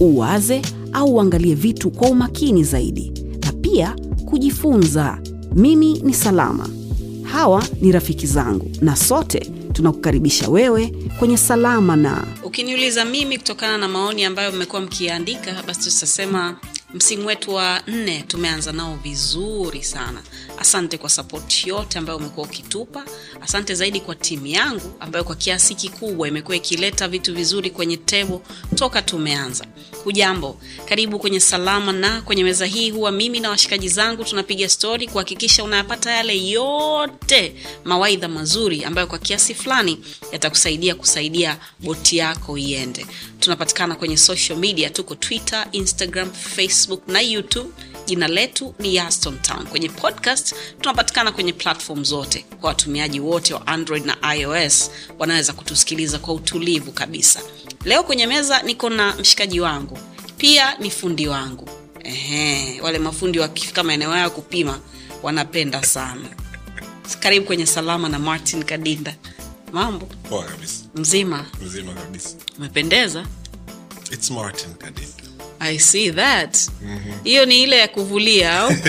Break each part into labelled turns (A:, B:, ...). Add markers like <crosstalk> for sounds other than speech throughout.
A: uwaze au uangalie vitu kwa umakini zaidi, na pia kujifunza. Mimi ni Salama, hawa ni rafiki zangu, na sote tunakukaribisha wewe kwenye Salama na. Ukiniuliza mimi, kutokana na maoni ambayo mmekuwa mkiandika, basi tutasema msimu wetu wa nne tumeanza nao vizuri sana. Asante kwa sapoti yote ambayo umekuwa ukitupa. Asante zaidi kwa timu yangu ambayo kwa kiasi kikubwa imekuwa ikileta vitu vizuri kwenye tebo toka tumeanza. Hujambo, karibu kwenye Salama na. Kwenye meza hii huwa mimi na washikaji zangu tunapiga stori kuhakikisha unayapata yale yote mawaidha mazuri ambayo kwa kiasi fulani yatakusaidia kusaidia boti yako iende. Tunapatikana kwenye social media, tuko Twitter, Instagram, Facebook na YouTube. Jina letu ni Yaston Town. Kwenye podcast tunapatikana kwenye platform zote. Kwa watumiaji wote wa Android na iOS wanaweza kutusikiliza kwa utulivu kabisa. Leo kwenye meza niko na mshikaji wangu, pia ni fundi wangu. Ehe, wale mafundi wakifika maeneo yao kupima wanapenda sana. Karibu kwenye Salama na Martin Kadinda. Mambo
B: Poa kabisa.
A: mzima,
B: Mzima kabisa.
A: umependeza.
B: It's Martin Kadinda.
A: I see that. Hiyo ni ile ya kuvulia au? <laughs>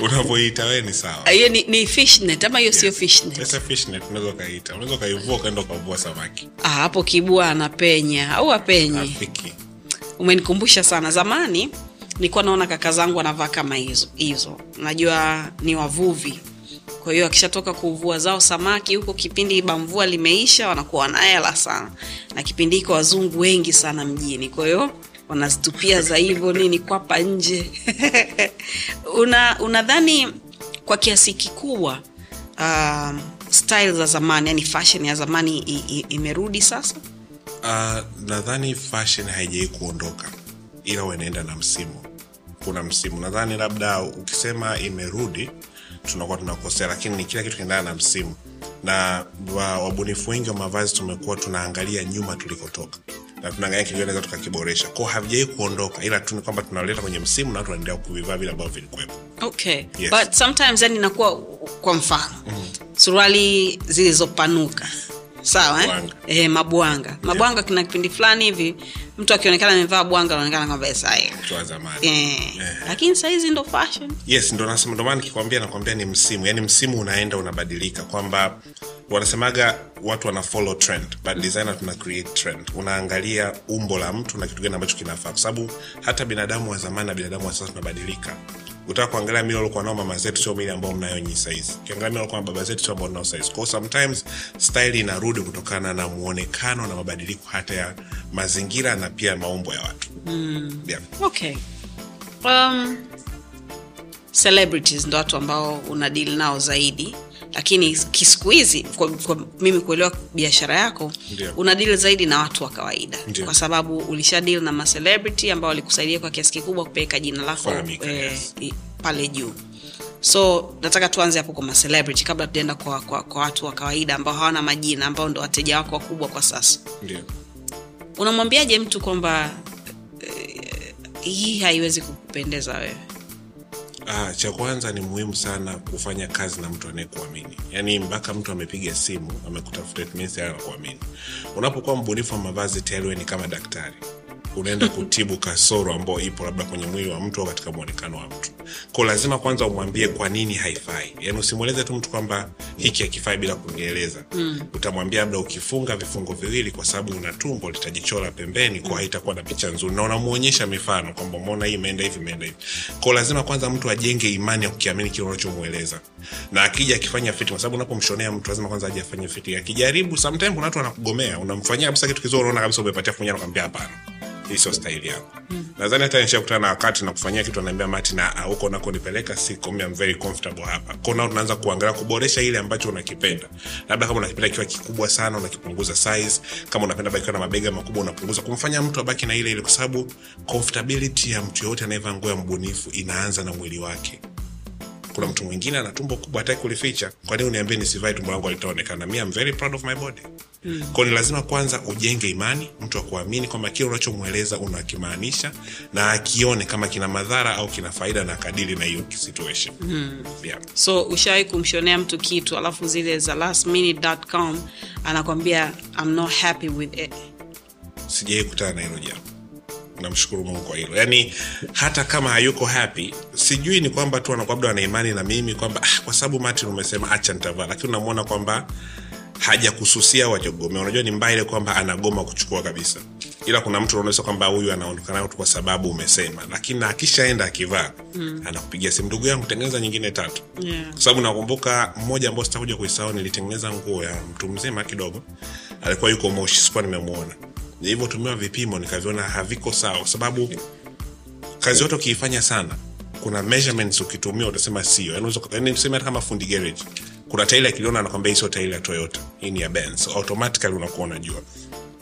B: Unavyoita wee ni sawa.
A: hiyo ni, ni fishnet ama hiyo sio fishnet
B: fishnet unaweza ukaita. Unaweza ukaivua ukaenda ukavua samaki.
A: ah, hapo kibua anapenya au apenyi umenikumbusha sana zamani nilikuwa naona kaka zangu anavaa kama hizo hizo najua ni wavuvi kwa hiyo akishatoka kuvua zao samaki huko kipindi bamvua limeisha wanakuwa wanahela sana. Na kipindi hiko wazungu wengi sana mjini. Kwa hiyo wanazitupia za hivyo nini kwapa nje. <laughs> Una kwa kiasi kikubwa uh, style za zamani yani fashion ya zamani i, i, imerudi sasa?
B: Uh, nadhani fashion haijai kuondoka ila wanaenda na msimu. Kuna msimu. Nadhani labda ukisema imerudi tunakuwa tunakosea lakini ni kila kitu kinaendana na msimu. Na wabunifu wengi wa mavazi tumekuwa tunaangalia nyuma tulikotoka. Na tunaangalia tunaweza tukakiboresha. Kwao havijai kuondoka ila tu ni kwamba tunaleta kwenye msimu na watu wanaendelea kuvivaa vile ambavyo vilikuwepo.
A: Okay.
B: Yes.
A: but sometimes yani inakuwa kwa mfano. Suruali zilizopanuka. Sawa eh?
B: Bwanga.
A: mabwanga mabwanga yeah. kuna kipindi fulani hivi mtu akionekana amevaa bwanga anaonekana kwamba sai
B: mtu wa zamani.
A: eh.
B: Eh.
A: lakini sahizi ndo fashion.
B: Yes ndo nasema ndo maana nikikwambia nakwambia ni msimu. Yani msimu unaenda unabadilika. Kwamba wanasemaga watu wana follow trend but designer tuna create trend. Unaangalia umbo la mtu na kitu gani ambacho kinafaa. Kwa sababu hata binadamu wa zamani na binadamu wa sasa tunabadilika utaka kuangalia mila walikuwa nao mama zetu sio mili ambao mnayo nyi saizi. Ukiangalia mila walikuwa na baba zetu sio ambao nao saizi. Kwao sometimes style inarudi kutokana na muonekano na mabadiliko hata ya mazingira na pia maumbo ya watu. Mm. yeah.
A: okay. Um, celebrities ndo watu ambao una deal nao zaidi lakini kisiku hizi kwa, kwa mimi kuelewa biashara yako
B: Ndio.
A: una dil zaidi na watu wa kawaida.
B: Ndio.
A: kwa sababu ulisha dil na macelebrity ambao walikusaidia kwa kiasi kikubwa kupeleka jina lako eh, pale juu. So nataka tuanze hapo kwa macelebrity kabla tujaenda kwa, kwa, kwa watu wa kawaida ambao hawana majina ambao ndo wateja wako wakubwa kwa sasa.
B: Ndio.
A: Unamwambiaje mtu kwamba eh, hii haiwezi kukupendeza wewe
B: Ah, cha kwanza ni muhimu sana kufanya kazi na mtu anayekuamini. Yaani mpaka mtu amepiga simu amekutafuta it anakuamini unapokuwa mbunifu wa mavazi tayari ni kama daktari unaenda kutibu kasoro ambayo ipo labda kwenye mwili wa mtu au katika mwonekano wa mtu. Ko lazima kwanza umwambie kwa nini haifai. Yani usimweleze tu mtu kwamba hiki hakifai bila kunieleza. Mm. utamwambia labda ukifunga vifungo viwili kwa sababu una tumbo litajichora pembeni kwa haitakuwa na picha nzuri. Na unamwonyesha mifano kwamba umeona hii imeenda hivi imeenda hivi. Ko lazima kwanza mtu ajenge imani ya kukiamini kile unachomweleza. Na akija akifanya fiti kwa sababu unapomshonea mtu lazima kwanza aje afanye fiti. Akijaribu sometime kuna watu wanakugomea. Unamfanyia kabisa kitu kizuri unaona kabisa umepatia funyana kwambia hapana hii sio stahili yangu. Nadhani hata nishakutana na wakati na kufanyia kitu anaambia mati na ah, huko nakonipeleka siko mi am very comfortable hapa. Ko nao tunaanza kuangalia kuboresha ile ambacho unakipenda. Labda kama unakipenda kiwa kikubwa sana unakipunguza size. Kama unapenda bakiwa na mabega makubwa unapunguza. Kumfanya mtu abaki na ile ile kwa sababu comfortability ya mtu yoyote anayevaa nguo ya mbunifu inaanza na mwili wake. Kuna mtu mwingine ana tumbo kubwa hataki kulificha. Kwa nini uniambie nisivae tumbo langu alitaonekana mi am very proud of my body mm. kwao ni lazima kwanza ujenge imani mtu akuamini kwamba kile unachomweleza unakimaanisha na akione kama kina madhara au kina faida na kadili na hiyo situation mm. yeah.
C: so ushawahi kumshonea mtu kitu alafu zile za lastminute.com anakwambia I'm not happy with it
B: sijawai kutana na hilo jambo namshukuru mungu kwa hilo yaani hata kama hayuko happy sijui ni kwamba tu labda ana imani na mimi kwamba ah, kwa sababu martin umesema acha nitavaa lakini unamwona kwamba hajakususia au unajua ni mbaya ile kwamba anagoma kuchukua kabisa. Ila kuna mtu unaonyesha kwamba huyu anaondokana tu kwa sababu umesema. Lakini akishaenda akivaa mm. anakupigia simu ndugu yangu tengeneza nyingine tatu.
C: Yeah.
B: kwa sababu nakumbuka mmoja ambao sitakuja kuisahau nilitengeneza nguo ya mtu mzima kidogo. Alikuwa yuko moshi sikuwa nimemwona. Nilivyotumiwa vipimo nikaviona haviko sawa. Kwa sababu kazi yote ukiifanya sana kuna measurements ukitumia utasema sio. Yani yani hata kama fundi garage kuna tairi akiliona anakwambia hii sio tairi ya toyota. Hii ni ya benz. Automatically unakuwa unajua.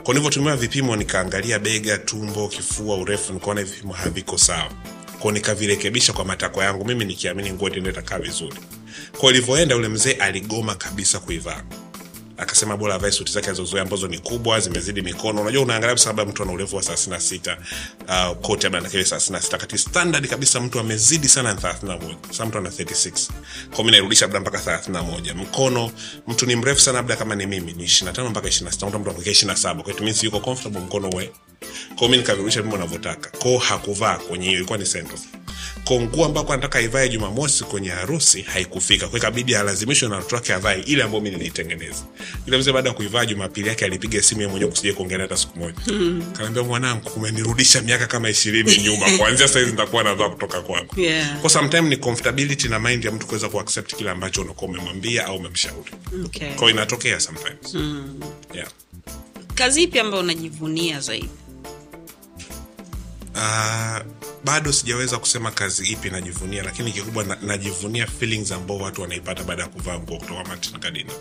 B: Kwa nilivyotumiwa vipimo nikaangalia bega tumbo kifua urefu nikaona vipimo haviko sawa. Kwao nikavirekebisha kwa matakwa yangu. Mimi nikiamini nguo ndio itakaa vizuri. Kwa ilivyoenda yule mzee aligoma kabisa kuivaa akasema bora avae suti zake alizozoea ambazo ni kubwa zimezidi mikono. Unajua unaangalia kwa sababu mtu ana urefu wa thelathini na sita uh, koti labda na kile 36 kati standard kabisa mtu amezidi sana ni thelathini na moja sasa mtu ana 36 kwa mimi nairudisha labda mpaka thelathini na moja. Mkono mtu ni mrefu sana labda kama ni mimi ni ishiri na tano mpaka ishiri na sita. Mtu anakuekea ishiri na saba. Kwa hiyo means yuko comfortable mkono uwe kwa mimi nikavirudisha mimi navyotaka. Kwa hakuvaa kwenye hiyo ilikuwa ni sentence kwa nguo ambako anataka ivae jumamosi kwenye harusi haikufika. Kwa ikabidi alazimishwe na watoto wake avae ile ambayo mi nilitengeneza. Ile mzee baada ya kuivaa jumapili yake alipiga simu yeye mwenyewe kusija kuongea hata siku moja. Kanaambia mwanangu umenirudisha miaka kama ishirini nyuma. Kuanzia saizi nitakuwa navaa kutoka kwako.
C: Yeah.
B: kwa sometime ni comfortability na mind ya mtu kuweza kuaccept kile ambacho unakuwa umemwambia au umemshauri.
C: Okay.
B: kwao inatokea sometimes. Yeah.
C: kazi ipi ambayo unajivunia zaidi?
B: Uh, bado sijaweza kusema kazi ipi najivunia lakini kikubwa na, najivunia feelings ambao watu wanaipata baada ya kuvaa nguo kutoka Martin Kadina.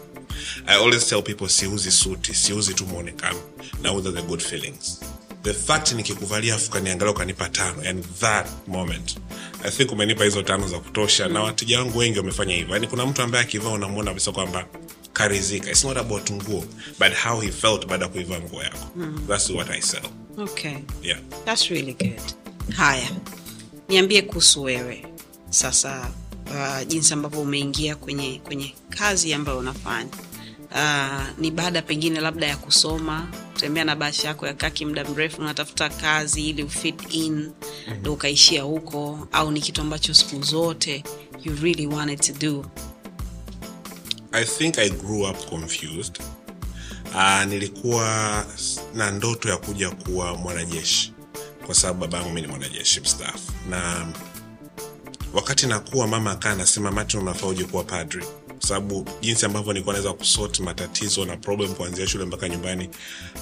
B: I always tell people siuzi suti, siuzi tu mwonekano, nauza the good feelings. The fact nikikuvalia afu kaniangalia ukanipa tano, yani that moment I think umenipa hizo tano za kutosha, na wateja wangu wengi wamefanya hivyo. Yani kuna mtu ambaye akivaa unamwona kabisa kwamba karizika. It's not about nguo but how he felt baada ya kuivaa nguo yako. That's what I sell.
C: okay.
B: Yeah.
C: That's really good. Haya, niambie kuhusu wewe sasa, uh, jinsi ambavyo umeingia kwenye kwenye kazi ambayo unafanya. Uh, ni baada pengine labda ya kusoma kutembea na bahasha yako ya kaki muda mrefu, unatafuta kazi ili ufit in ndo ukaishia huko, au ni kitu ambacho siku zote you really wanted to do?
B: I think I grew up confused. Uh, nilikuwa na ndoto ya kuja kuwa mwanajeshi kwa sababu babangu mi ni mwanajeshi mstaafu, na wakati nakuwa mama akaa anasema Martin, unafaa uje kuwa padri, sababu jinsi ambavyo nilikuwa naweza kusort matatizo na problem kuanzia shule mpaka nyumbani,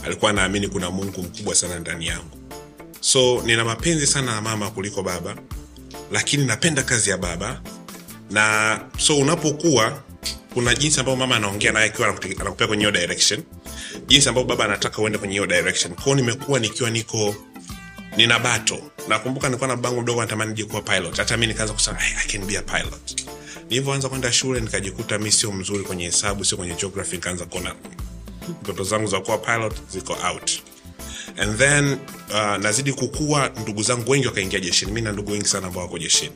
B: alikuwa anaamini kuna Mungu mkubwa sana ndani yangu. So nina mapenzi sana na mama kuliko baba, lakini napenda kazi ya baba. Na so unapokuwa kuna jinsi ambavyo mama anaongea naye akiwa anakupea kwenye hiyo direction. Jinsi ambavyo baba anataka uende kwenye hiyo direction. Kwao nimekuwa nikiwa niko nina bato. Nakumbuka nilikuwa na bangu mdogo natamani nije kuwa pilot. Hata mi nikaanza kusema "Hey, i can be a pilot. Nilivyoanza kwenda shule nikajikuta mi sio mzuri kwenye hesabu sio kwenye geography nikaanza kuona ndoto zangu za kuwa pilot ziko out and then uh, nazidi kukua ndugu zangu wengi wakaingia jeshini. Mi na ndugu wengi sana ambao wako jeshini.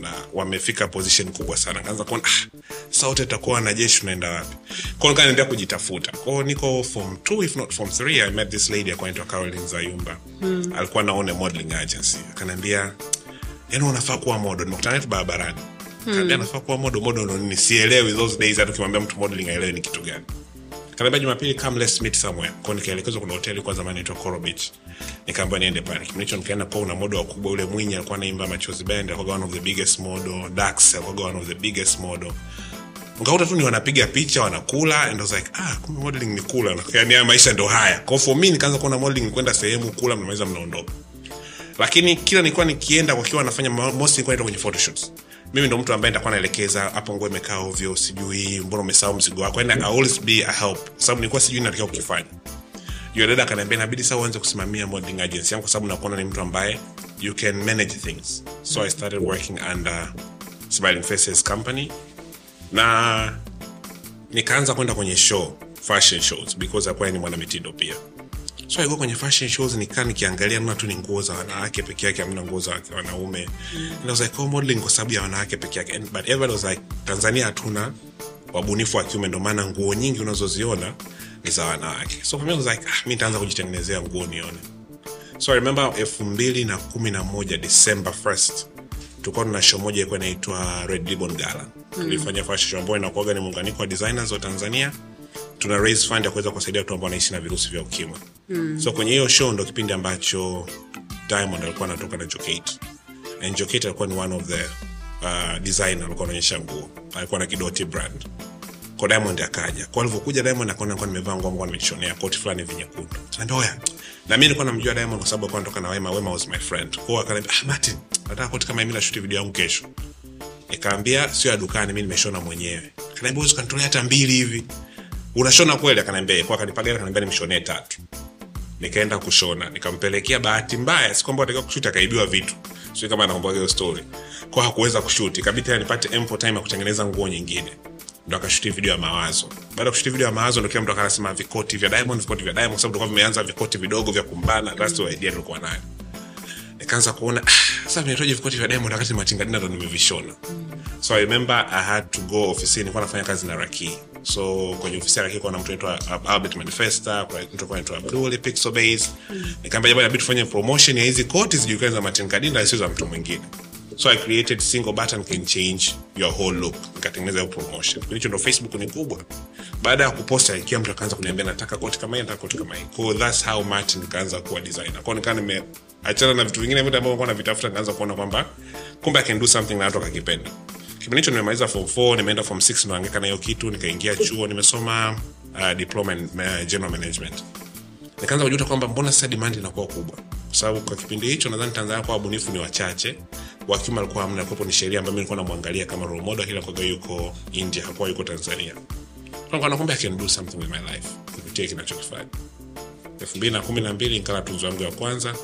B: Na wamefika position kubwa sana. Kaanza kuona ah, saute takuwa wanajeshi unaenda wapi? Kwao nikaa naendelea kujitafuta. Kwao niko form 2 if not form 3 i met this lady alikuwa anaitwa caroline zayumba. Hmm. alikuwa naone modeling agency. Akaniambia yani unafaa kuwa modo nimekutana naye barabarani. Hmm. kaambia nafaa kuwa modo modo nonini sielewi those days hata ukimwambia mtu modeling aelewi ni kitu gani kaniambia jumapili come let's meet somewhere. Kwao nikaelekezwa kuna hoteli kwa zamani inaitwa Coral nikaambiwa niende pale. Kipindi hicho nikaenda kwa una modo wakubwa ule mwinyi alikuwa anaimba machozi band alikuwa one of the biggest model dax alikuwa one of the biggest model ukakuta tu ni wanapiga picha wanakula and was like ah kumbe modeling ni kula. Yani haya maisha ndo haya. Kwa for me nikaanza kuona modeling ni sehemu kula mnamaliza mnaondoka. Lakini kila nilikuwa nikienda wakiwa wanafanya mostly nilikuwa naenda kwenye photoshoots mimi ndo mtu ambaye nitakuwa naelekeza hapo nguo imekaa ovyo sijui mbona umesahau mzigo wako. Yani always be a help. Sababu nilikuwa sijui natakiwa kukifanya. Yule dada akaniambia inabidi sasa uanze kusimamia modeling agency yangu kwa sababu nakuona ni mtu ambaye you can manage things. So i started working under smiling faces company. Na nikaanza kwenda kwenye show fashion shows because akuwa ni mwanamitindo pia so I kwenye fashion shows nikaa nikiangalia naona tu ni nguo za wanawake peke yake amna nguo za wanaume. And I was like oh, modeling kwa sababu ya wanawake peke yake. And- but everybody was like Tanzania hatuna wabunifu wa kiume ndo maana nguo nyingi unazoziona ni za wanawake. So for me I was like ah, mi nitaanza kujitengenezea nguo nione. So I remember elfu mbili na kumi na moja December 1st tulikuwa tuna show moja ilikuwa inaitwa Red Ribbon Gala. Tulifanya fashion show ambayo inakuaga ni muunganiko wa designers wa Tanzania tuna raise fund ya kuweza kuwasaidia watu ambao wanaishi na virusi vya ukimwi. Mm. so kwenye hiyo show ndo kipindi ambacho Diamond alikuwa anatoka na Jokate and Jokate alikuwa ni one of the uh, designer alikuwa anaonyesha nguo. Alikuwa na Kidoti brand. Kwa Diamond akaja. Kwa alivyokuja Diamond akaona nilikuwa nimevaa nguo ambayo nimeshonea koti fulani hivi nyekundu. Na mimi nilikuwa namjua Diamond kwa sababu alikuwa anatoka na Wema. Wema was my friend. Kwa hiyo akaniambia ah Martin nataka koti kama mimi na shoot video yangu kesho. Nikaambia sio ya dukani mimi nimeshona mwenyewe. Akaniambia huwezi kanitolea hata mbili hivi unashona kweli? Akaniambia kwa akanipa gari akaniambia nimshonee tatu. Nikaenda kushona nikampelekea bahati mbaya si kwamba atakiwa kushuti akaibiwa vitu. Sio kama anakumbuka hiyo story. Kwa hakuweza kushuti kabidi tena nipate M4 time ya kutengeneza nguo nyingine. Ndo akashuti video ya mawazo. Baada ya kushuti video ya mawazo ndo kila mtu akanasema vikoti vya Diamond vikoti vya Diamond sababu tulikuwa vimeanza vikoti vidogo vya kumbana that's the idea tulikuwa nayo. Nikaanza kuona "Ah, sasa vinahitaji vikoti vya Diamond wakati matingadina ndo nimevishona. So i remember i had to go ofisini nilikuwa nafanya kazi na raki so kwenye ofisi yake kuna mtu anaitwa albert manifesta kuna mtu anaitwa abdul pixel base. Nikamwambia jamani inabidi tufanye promotion ya hizi koti zijulikane za martin kadinda sio za mtu mwingine. So i created single button can change your whole look. Nikatengeneza hiyo promotion. Kipindi hicho ndo facebook ni kubwa. Baada ya kuposta ikiwa mtu akaanza kuniambia nataka koti kama hii nataka koti kama hii. That's how martin kaanza kuwa designer. Kwa nikaa nime achana na vitu vingine vyote ambavyo nilikuwa navitafuta nikaanza kuona kwamba kumbe i can do something na watu wakakipenda kipindi hicho nimemaliza form 4 nimeenda form 6 naangeka na hiyo kitu nikaingia chuo nimesoma uh, diploma in uh, general management. Nikaanza kujuta kwamba mbona sasa demand inakuwa kubwa. Kwa sababu kwa kipindi hicho nadhani tanzania kwa wabunifu ni wachache. Wakiume alikuwa hamna kuwepo ni sheria ambayo nilikuwa namwangalia kama role model kwaga yuko india hakuwa yuko tanzania. Nakwambia i do something with my life kupitia kinachokifanya. Elfu mbili na kumi na mbili nikala tunzo yangu ya kwanza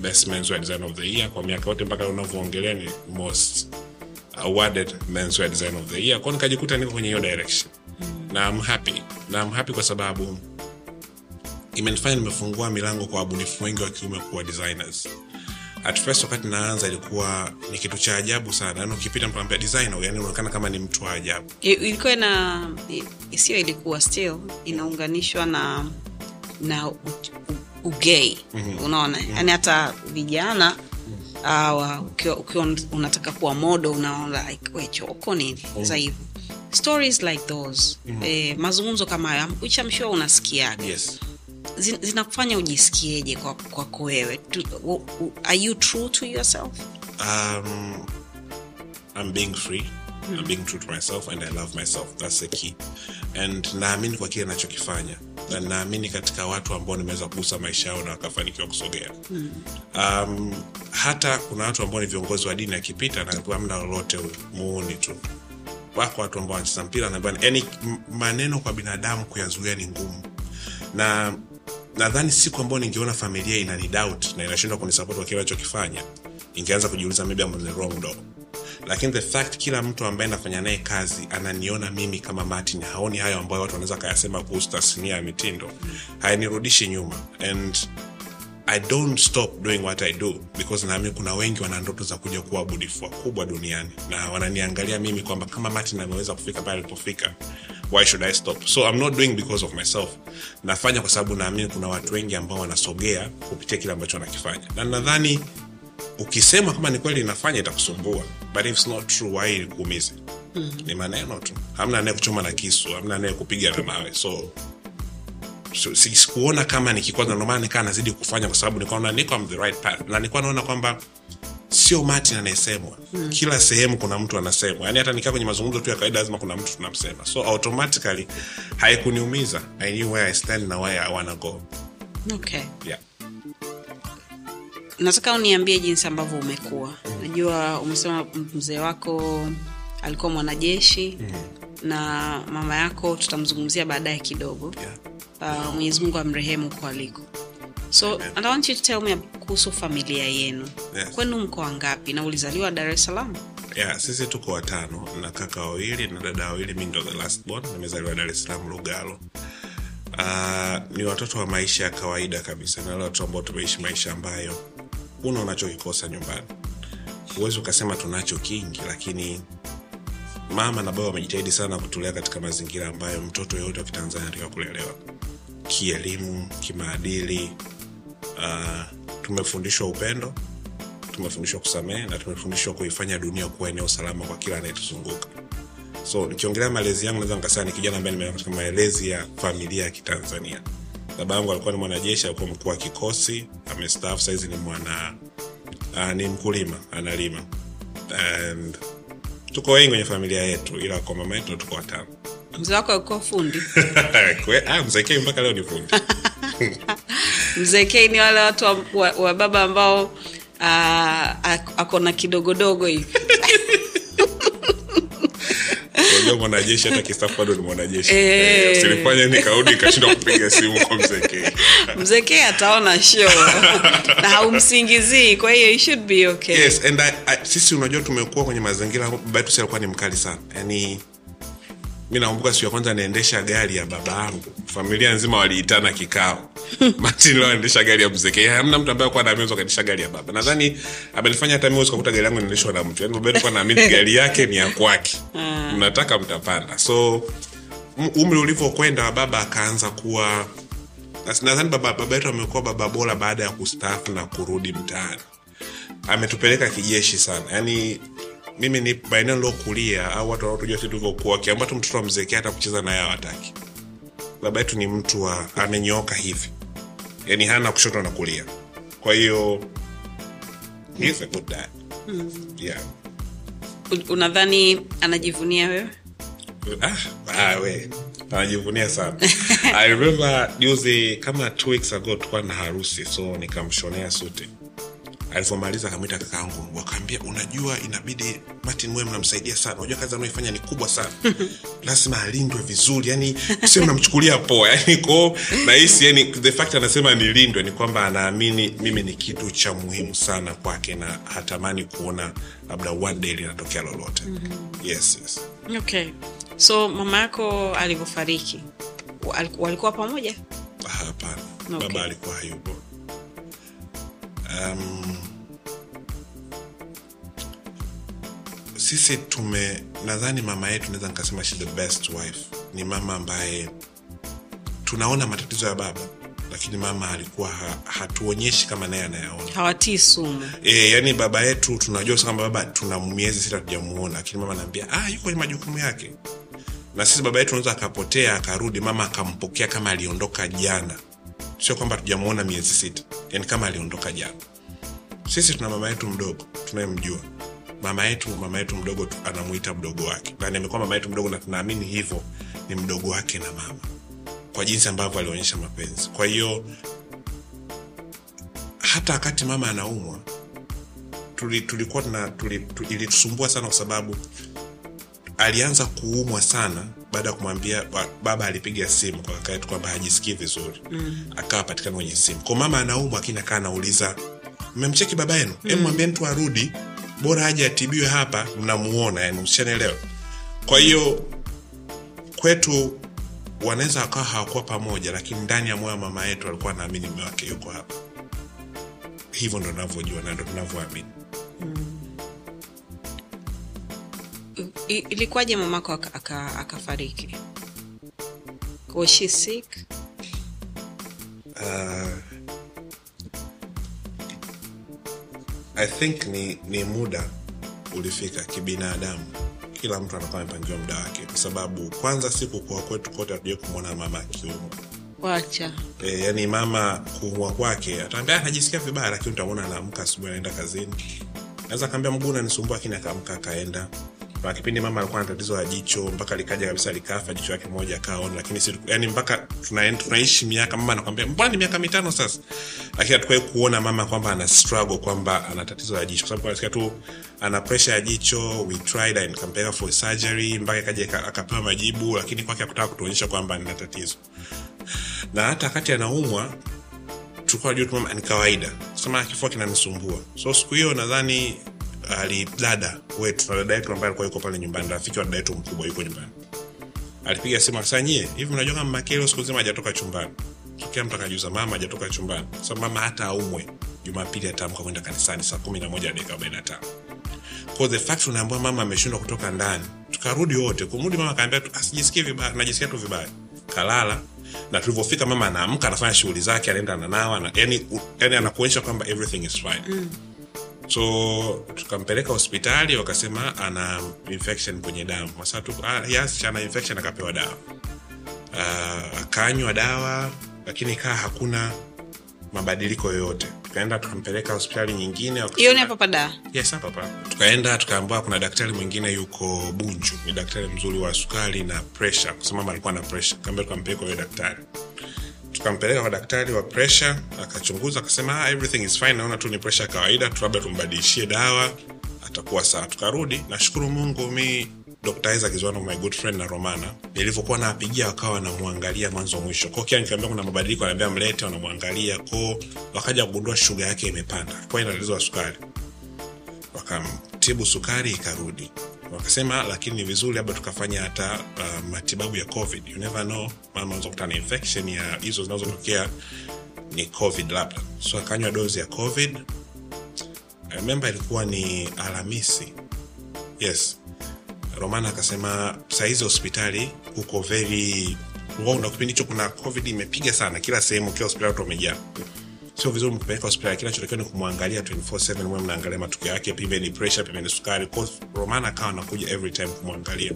B: best men's design of the year. Kwa miaka yote mpaka unavyoongelea ni most awarded menswear design of the year. Kwao nikajikuta niko kwenye hiyo direction. Na I'm happy. Na I'm happy kwa sababu imenifanya nimefungua milango kwa wabunifu wengi wa kiume kuwa designers. At first wakati naanza ilikuwa ni kitu cha ajabu sana. Yani ukipita mtu anambia designer yani unaonekana kama ni mtu wa ajabu.
A: Ilikuwa na sio ilikuwa still inaunganishwa na na ugei. Mm-hmm. unaona? Mm-hmm. yani hata vijana uh, ukiwa, ukiwa unataka kuwa modo unaona like we choko nini? Sasa hivi. Stories like those. Mm-hmm. eh, mazungumzo kama hayo which I'm sure unasikiaga.
B: Yes.
A: Zin- zinakufanya ujisikieje kwa- kwako wewe? Are you true to yourself?
B: Um, I'm being free. I'm being true to myself and I love myself. That's the key. And naamini kwa kile nachokifanya na naamini katika watu ambao nimeweza kugusa maisha yao na wakafanikiwa kusogea. Um, hata kuna watu ambao ni viongozi wa dini akipita naambiwa amna lolote muuni tu. Wako watu ambao wanacheza mpira yani maneno kwa binadamu kuyazuia ni ngumu. Na nadhani siku ambayo ningeona familia inani doubt na inashindwa kunisapoti kwa kile nachokifanya ningeanza kujiuliza maybe I'm on the lakini the fact kila mtu ambaye nafanya naye kazi ananiona mimi kama martin haoni hayo ambayo watu wanaweza akayasema kuhusu tasnia ya mitindo. Hayanirudishi nyuma. And i don't stop doing what i do because naamini kuna wengi wana ndoto za kuja kuwa wabunifu wakubwa duniani. Na wananiangalia mimi kwamba kama martin ameweza kufika pale alipofika why should i stop? So i'm not doing because of myself. Nafanya kwa sababu naamini kuna watu wengi ambao wanasogea kupitia kile ambacho wanakifanya. Na nadhani ukisema kama ni kweli inafanya itakusumbua. But if it's not true why ikuumize? Mm. ni maneno tu. Hamna anaye kuchoma na kisu hamna anaye kupiga na mawe so sikuona kama nikikwaza ndio nikaa nazidi kufanya kwa sababu nikaona niko on the right path. Na nikuwa naona kwamba sio martin anayesemwa. Mm. kila sehemu kuna mtu anasemwa. Yani hata nikaa kwenye mazungumzo tu ya kawaida lazima kuna mtu tunamsema. So automatically haikuniumiza. I knew where i stand na where i wanna go.
A: Okay.
B: Yeah.
A: Nataka uniambie jinsi ambavyo umekuwa najua umesema mzee wako alikuwa mwanajeshi na mama yako tutamzungumzia baadaye kidogo.
B: Yeah.
A: uh, mwenyezi mungu amrehemu huko aliko. So and I want you to tell me kuhusu familia yenu.
B: Yes.
A: kwenu mko wangapi? Na ulizaliwa dar es salaam?
B: Yeah, sisi tuko watano na kaka wawili na dada wawili mi ndo the last born nimezaliwa dar es salaam lugalo. Uh, ni watoto wa maisha ya kawaida kabisa na wale watoto ambao tumeishi maisha ambayo una unachokikosa nyumbani. Huwezi ukasema tunacho kingi lakini mama na baba wamejitahidi sana kutulea katika mazingira ambayo mtoto yoyote wa kitanzania anatakiwa kulelewa. Kielimu kimaadili uh, tumefundishwa upendo tumefundishwa kusamehe na tumefundishwa kuifanya dunia kuwa eneo salama kwa kila anayetuzunguka. So nikiongelea malezi yangu naweza nikasema ni kijana ambaye nimeona katika malezi ya familia ya kitanzania baba yangu alikuwa ni mwanajeshi alikuwa mkuu wa kikosi amestaafu sahizi ni mwana uh, ni mkulima analima. And tuko wengi kwenye familia yetu ila kwa mama yetu tuko watano
A: mzee wako alikuwa fundi? <laughs>
B: Ah, mpaka leo ni fundi. <laughs>
A: Mzee Kei ni wale watu wa, wa, wa baba ambao uh, akona kidogodogo hivi
B: unajua mwanajeshi hata kistafu bado ni mwanajeshi.
A: Eh.
B: Eh, usinifanye nikarudi ikashindwa kupiga simu kwa
A: mzekee mzekee ataona show <laughs> na haumsingizii kwa hiyo it should be okay.
B: Yes and I, I, sisi unajua tumekuwa kwenye mazingira baba yetu si alikuwa ni mkali sana. Yani mi nakumbuka siku ya kwanza naendesha gari ya baba yangu. Familia nzima waliitana kikao. <laughs> Martin leo anaendesha gari ya mzeke hamna mtu ambaye kuwa naamini kaendesha gari ya baba. Nadhani amelifanya hata mimi kakuta gari yangu inaendeshwa na mtu. Yani baba alikuwa anaamini gari yake ni ya kwake. <laughs> Mnataka mtapanda. So umri ulivyokwenda wa baba akaanza kuwa nadhani baba, baba yetu amekuwa baba bora baada ya kustaafu na kurudi mtaani. Ametupeleka kijeshi sana. Yaani mimi ni maeneo nilokulia au watu wanaotujua sisi tulivyokuwa wakiamba tu mtoto wa mzekea hata kucheza naye hawataki. Baba yetu ni mtu wa amenyooka hivi. Yani hana kushoto na kulia. Kwa hiyo he's a good dad. Yeah.
A: Unadhani anajivunia wewe?
B: Ah, ah, we. Anajivunia sana. <laughs> I remember juzi kama two weeks ago tukuwa na harusi so nikamshonea suti alivyomaliza akamwita kakaangu wakaambia unajua inabidi martin mwe mnamsaidia sana. Unajua kazi anaoifanya ni kubwa sana. <laughs> Lazima alindwe vizuri yani sio mnamchukulia poa yani ko nahisi yani the fact anasema nilindwe ni kwamba anaamini mimi ni kitu cha muhimu sana kwake na hatamani kuona labda one day linatokea lolote. Yes, yes.
A: okay. So mama yako alivyofariki wal- walikuwa pamoja?
B: Hapana.
A: Okay.
B: baba alikuwa hayupo um, sisi tume nadhani mama yetu naweza nikasema she the best wife. Ni mama ambaye tunaona matatizo ya baba lakini mama alikuwa ha, hatuonyeshi kama naye anayaona.
A: Hawatii sumu.
B: E, yani baba yetu tunajua kwamba baba tuna miezi sita tujamuona lakini mama anaambia ah, yuko kwenye majukumu yake. Na sisi baba yetu unaweza akapotea akarudi mama akampokea kama aliondoka jana sio kwamba tujamuona miezi sita. Yani kama aliondoka jana. Sisi tuna mama yetu mdogo tunayemjua. Mama yetu mama yetu mdogo tu- anamuita mdogo wake. Na nimekuwa mama yetu mdogo na tunaamini hivyo ni mdogo wake na mama. Kwa jinsi ambavyo alionyesha mapenzi. Kwa hiyo hata wakati mama anaumwa tuli, tulikuwa tuna tuli, tu, ilitusumbua sana kwa sababu alianza kuumwa sana baada ya kumwambia baba alipiga simu kwa kaka yetu kwamba hajisikii vizuri. Mm. akawa patikana kwenye simu. Kwa mama anaumwa lakini akaa anauliza mmemcheki baba yenu? Mm. em mwambieni tu arudi bora aje atibiwe hapa mnamuona yani msishanaelewa kwa hiyo kwetu wanaweza wakawa hawakuwa pamoja lakini ndani ya moyo wa mama yetu alikuwa anaamini mme wake yuko hapa. Hivyo ndo navyojua na ndo tunavyoamini.
A: I- ilikuwaje mamako aka- aka- akafariki? Was she sick?
B: Uh, i think ni, ni muda ulifika kibinadamu. Kila mtu anakuwa amepangiwa muda wake. Kwa sababu kwanza siku kuwa kwetu kote hatujai kumwona mama akiumwa.
A: Wacha.
B: E, yani mama kuumwa kwake ataambia anajisikia vibaya lakini utamwona anaamka asubuhi anaenda kazini. Naweza kaambia mguu unanisumbua? Lakini akaamka akaenda kuna kipindi mama alikuwa na tatizo la jicho mpaka likaja kabisa likafa jicho yake moja akaona lakini si yani mpaka tuna, tunaishi miaka mama anakwambia mbona ni miaka mitano sasa? Lakini hatukuwahi kuona mama kwamba ana struggle kwamba ana tatizo la jicho. Kwa sababu tu ana pressure ya jicho we tried and kampeleka for surgery mpaka ikaja ika- akapewa majibu lakini kwake hakutaka kutuonyesha kwamba nina tatizo. Na hata wakati anaumwa tulikuwa juu tu mama ni kawaida. Sema kifua kinanisumbua. So siku hiyo nadhani ali dada wetu na dada yetu ambaye alikuwa yuko pale nyumbani rafiki wa dada yetu mkubwa yuko nyumbani. Alipiga simu akasema hivi mnajua kama makelo siku nzima hajatoka chumbani? Kila mtu akajuza mama hajatoka chumbani. Sasa mama hata aumwe jumapili ataamka kwenda kanisani saa kumi na moja dakika arobaini na tano. Kwa the fact unaambiwa mama ameshindwa kutoka ndani tukarudi wote. Kumrudi mama akaambia asijisikie vibaya najisikia tu vibaya. Kalala. Na tulivyofika mama anaamka anafanya shughuli zake anaenda ananawa na, yani, yani anakuonyesha kwamba everything is fine. Mm. So tukampeleka hospitali wakasema ana infection kwenye damu. Sasa ah, yes, ana infection akapewa dawa. Uh, akanywa dawa lakini kaa hakuna mabadiliko yoyote. Tukaenda tukampeleka hospitali nyingine yes hapa tukaenda tukaambiwa kuna daktari mwingine yuko bunju. Ni daktari mzuri wa sukari na presha kusimama alikuwa na presha kaambia tukampeleka huyo daktari tukampeleka kwa daktari wa pressure akachunguza akasema ah, everything is fine naona tu ni pressure ya kawaida labda tumbadilishie dawa atakuwa sawa tukarudi nashukuru mungu mi Dr. Isaac my good friend na Romana. Nilivyokuwa nawapigia wakawa wanamwangalia mwanzo mwisho. Kwa kila kuna mabadiliko anaambia mlete wanamwangalia ko wakaja kugundua shuga yake imepanda. Kwa ina tatizo sukari wakamtibu sukari ikarudi wakasema lakini ni vizuri labda tukafanya hata uh, matibabu ya covid. You never know mama anaweza kutana na infection ya hizo zinazotokea ni covid labda. So akanywa dozi ya covid. Memba ilikuwa ni alhamisi. Yes. Romana akasema sahizi hospitali huko very na kipindi hicho kuna covid imepiga sana. Kila sehemu kila hospitali watu wamejaa sio vizuri mkipeleka hospitali kinachotakiwa ni kumwangalia 24/7 mwe mnaangalia matukio yake pembeni pressure pembeni sukari Kwa romana akawa anakuja every time kumwangalia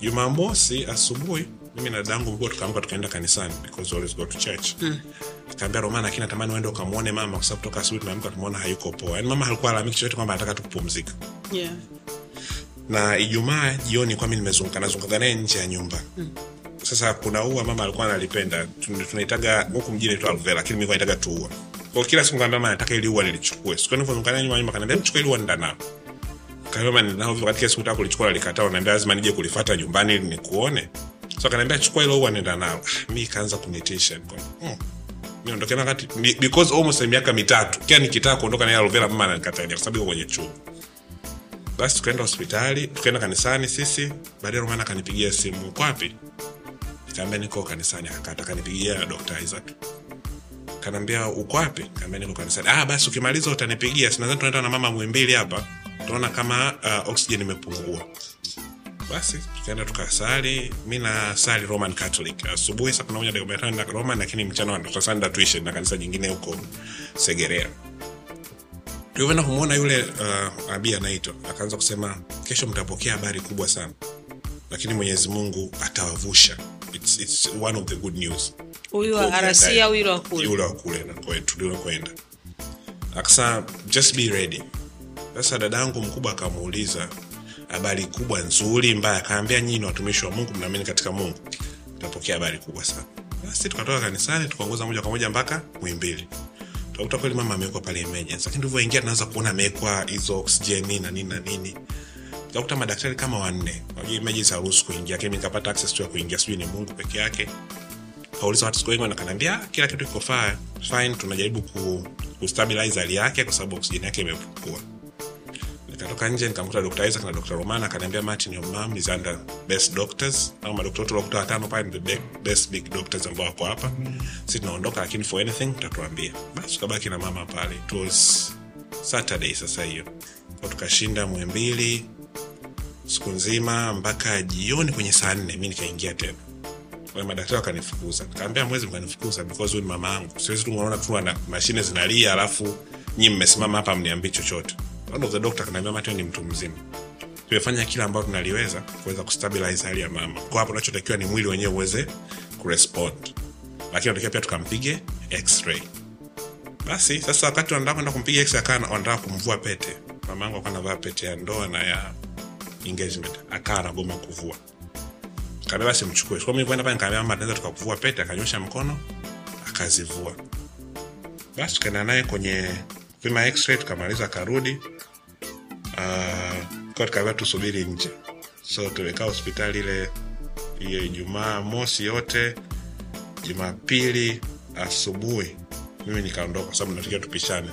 B: jumamosi asubuhi mimi na dadangu mkubwa tukaamka tukaenda kanisani because always go to church mm. kaambia romana lakini natamani uende ukamwone mama kwa sababu toka asubuhi tumeamka tumeona hayuko poa yani mama alikuwa alamiki chochote kwamba anataka tu kupumzika
A: yeah.
B: na ijumaa jioni kwa mimi nimezunguka nazunguka naye nje ya nyumba mm. Sasa kuna ua mama alikuwa analipenda. Tun- tunaitaga huku mjini tu alvela lakini mimi naitaga tu ua. Kwa kila siku ngambia mama nataka ili ua nilichukue. Siku nilivyozunguka zungana nyuma nyuma kaniambia mchukue ili ua nenda kaambia mama ninao katika siku nataka kulichukua nalikataa. Unaniambia lazima nije kulifuata nyumbani ili nikuone. So akaniambia chukua hilo ua nenda nalo Ah, mi ikaanza kunitisha. Nikaona, hmm. mi ondoke na wakati because almost miaka mitatu. Kia nikitaka kuondoka na ile aloe mama ananikatalia kwa sababu kwenye chuo. Basi tukaenda hospitali tukaenda kanisani sisi. Baadaye romana akanipigia simu uko wapi nikaambia niko kanisani akakata kanipigia dr isaac. Kanaambia uko wapi? Kaambia niko kanisani. Ah basi ukimaliza utanipigia. Sinadhani tunaenda na mama mwimbili hapa. Tunaona kama uh, oxygen imepungua. Basi tukaenda tukasali. Mi na roman catholic. Asubuhi saa kumi na moja dakika arobaini na tano na roman lakini mchana tutasanda tuition na kanisa jingine huko segerea. Tulivyoenda kumwona yule uh, abi anaitwa. Akaanza kusema kesho mtapokea habari kubwa sana lakini mwenyezi mungu atawavusha it's, it's one of the good news.
A: Huyu wa arasia au yule wa kule?
B: Yule wa kule tuliokwenda akasema just be ready. Sasa dadangu mkubwa akamuuliza habari kubwa nzuri mbaya? Akaambia nyinyi ni watumishi wa mungu mnaamini katika mungu. Mtapokea habari kubwa sana. Basi tukatoka kanisani tukaongoza moja kwa moja mpaka mwimbili tukakuta kweli mama amewekwa pale emergency lakini tulivyoingia tunaanza kuona amewekwa hizo oksijeni na nini na nini tukakuta madaktari kama wanne Unajua emergency haruhusu kuingia lakini nikapata access tu ya kuingia sijui ni mungu peke yake. Kauliza watu siku wengi nakanaambia kila kitu iko fine tunajaribu ku, kustabilize hali yake kwa sababu oksijeni yake imepungua. Nikatoka nje nikamkuta dr isaac na dr romana akaniambia martin your mom is under best doctors. Au madokta wote waliokuta watano pale ni the best big doctors ambao wako hapa. Si tunaondoka lakini for anything utatuambia. Basi tukabaki na mama pale. It was saturday sasa hiyo. Tukashinda mwembili siku nzima mpaka jioni kwenye saa nne mi nikaingia tena. Wale madaktari wakanifukuza. Kaambia mwezi mkanifukuza because huyu mama yangu. Siwezi tu mnaona tu ana mashine zinalia alafu nyi mmesimama hapa mniambii chochote. One of the doctor kanaambia mate ni mtu mzima. Tumefanya kila ambayo tunaliweza kuweza kustabilize hali ya mama. Kwa hapo unachotakiwa ni mwili wenyewe uweze kurespond. Lakini natakiwa pia tukampige x-ray. Basi sasa wakati wanataka kwenda kumpiga x-ray wanataka kumvua pete. Mama yangu akawa anavaa pete ya ndoa na ya engagement akaa anagoma kuvua. Kaambia basi mchukue. Kwa mimi pale nikaambia mama tunaweza tukakuvua pete akanyosha mkono akazivua. Basi tukaenda naye kwenye pima x-ray tukamaliza akarudi. Uh, kwa tukaambia tusubiri nje. So tumekaa hospitali ile hiyo ijumaa mosi yote jumapili asubuhi mimi nikaondoka kwa sababu natakiwa tupishane.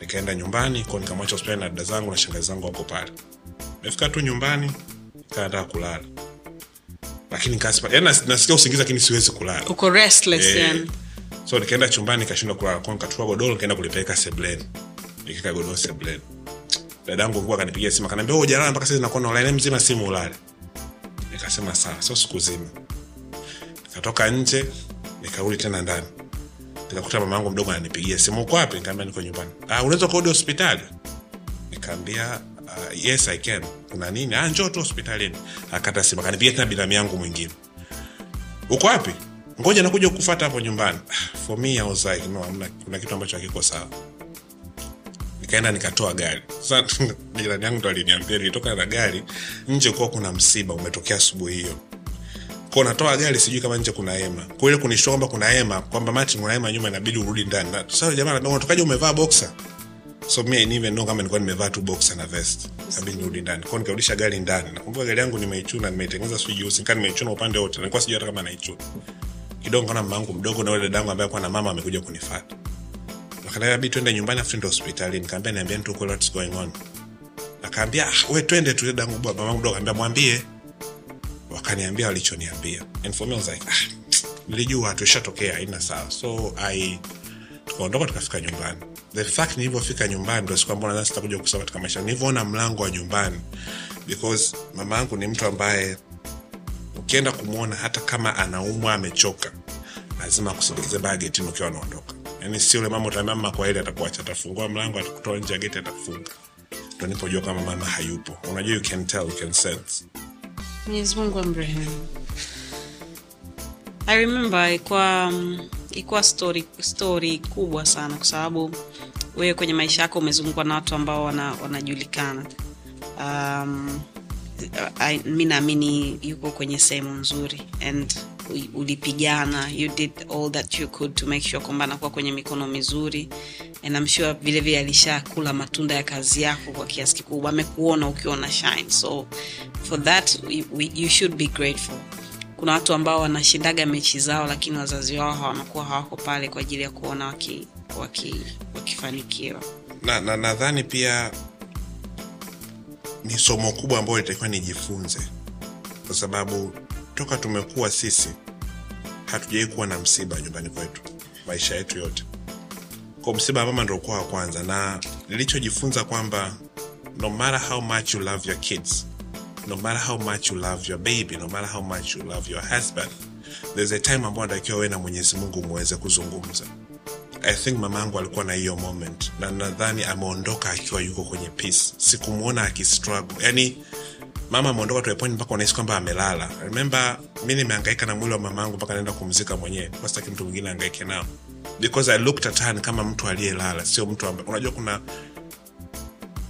B: Nikaenda nyumbani ko nikamwacha hospitali na dada zangu na shangazi zangu wako pale nimefika tu nyumbani kaandaa kulala. Lakini nikasipa yani nasikia usingizi lakini siwezi kulala.
A: Uko restless
B: e,
A: yani.
B: So nikaenda chumbani nikashindwa kulala. Kwa nikachukua godoro nikaenda kulipeleka sebleni nikika godoro sebleni dadangu kuwa akanipigia simu akaniambia "Wewe hujalala mpaka sasa nakuona online mzima simu ulale. Nikasema sawa. So siku zima. Nikatoka nje nikarudi tena ndani. Nikakuta mama yangu mdogo ananipigia simu uko wapi? Nikaambia niko nyumbani. Ah unaweza kurudi hospitali? Nikaambia uh, yes i can. Kuna nini? Ah njoo tu hospitalini. Akata simu akanipigia tena binamu yangu mwingine. Uko wapi? Ngoja nakuja kufuata hapo nyumbani. Ah, for me I was like no amna kuna kitu ambacho hakiko sawa. Nikaenda nikatoa gari. Sasa <laughs> jirani yangu ndo aliniambia nilitoka na gari nje kuwa kuna msiba umetokea asubuhi hiyo. Kwa natoa gari sijui kama nje kuna hema. Kwa ile kunishtua kwamba kuna hema kwamba mati kuna hema nyuma inabidi urudi ndani. Sasa jamaa anambia unatokaje umevaa boxer so mi know kama nilikuwa nimevaa tu boxer na vest. Kabidi nirudi ndani. Kwao nikarudisha gari ndani. Nakumbuka gari yangu nimeichuna nimeitengeneza sijui jeusi nikaa nimeichuna upande wote. Nilikuwa sijui hata kama naichuna. Kidogo kaona mama mdogo na ule dadangu ambaye kuwa na mama amekuja kunifata wakaniambia bi twende nyumbani afu tuende hospitali. Nikaambia niambia tu kweli what's going on? Akaambia ah, we twende tu. Dadangu mama yangu mdogo akaambia mwambie. Wakaniambia walichoniambia. And for me was like ah, nilijua tushatokea haina sawa. So i tukaondoka tukafika nyumbani the fact nilivyofika nyumbani ndo siku ambao nadhani sitakuja kusoma katika maisha. Nilivyoona mlango wa nyumbani. Because mama yangu ni mtu ambaye ukienda kumwona hata kama anaumwa amechoka lazima akusogeze baa ukiwa anaondoka yani si ule mama utaambia mama kwa atakuacha atafungua mlango atakutoa nje ya atakufunga. Ndo nipojua kama mama hayupo. Unajua you can tell you can sense.
A: Mwenyezi mungu i remember ilikuwa mm, ilikuwa story, story kubwa sana kwa sababu wewe kwenye maisha yako umezungukwa na watu ambao wana, um, mi naamini yuko kwenye sehemu nzuri and ulipigana you did all that you could to make sure kwamba anakuwa kwenye mikono mizuri. And I'm sure vile alishakula matunda ya kazi yako kwa kiasi kikubwa amekuona ukiwa na shine. So for that we, you should be grateful kuna watu ambao wanashindaga mechi zao lakini wazazi wao wanakuwa hawako pale kwa ajili ya kuona waki, waki, wakifanikiwa.
B: Na na nadhani pia ni somo kubwa ambayo litakiwa nijifunze kwa sababu toka tumekuwa sisi hatujawai kuwa na msiba nyumbani kwetu maisha yetu yote. Kwa msiba wa mama ndo ukuwa wa kwanza na nilichojifunza kwamba no matter how much you love your kids no matter how much you love your baby no matter how much you love your husband there's a time ambao natakiwa wewe na mwenyezi mungu muweze kuzungumza. I think mama yangu alikuwa na hiyo moment na nadhani ameondoka akiwa yuko kwenye peace. Sikumwona akistruggle. Yani mama ameondoka to mpaka unahisi kwamba amelala. Remember mi nimeangaika na mwili wa mama angu mpaka naenda kumzika mwenyewe. Kwa mtu mwingine angaike nao. Because i looked at her kama mtu aliyelala sio mtu ambaye unajua kuna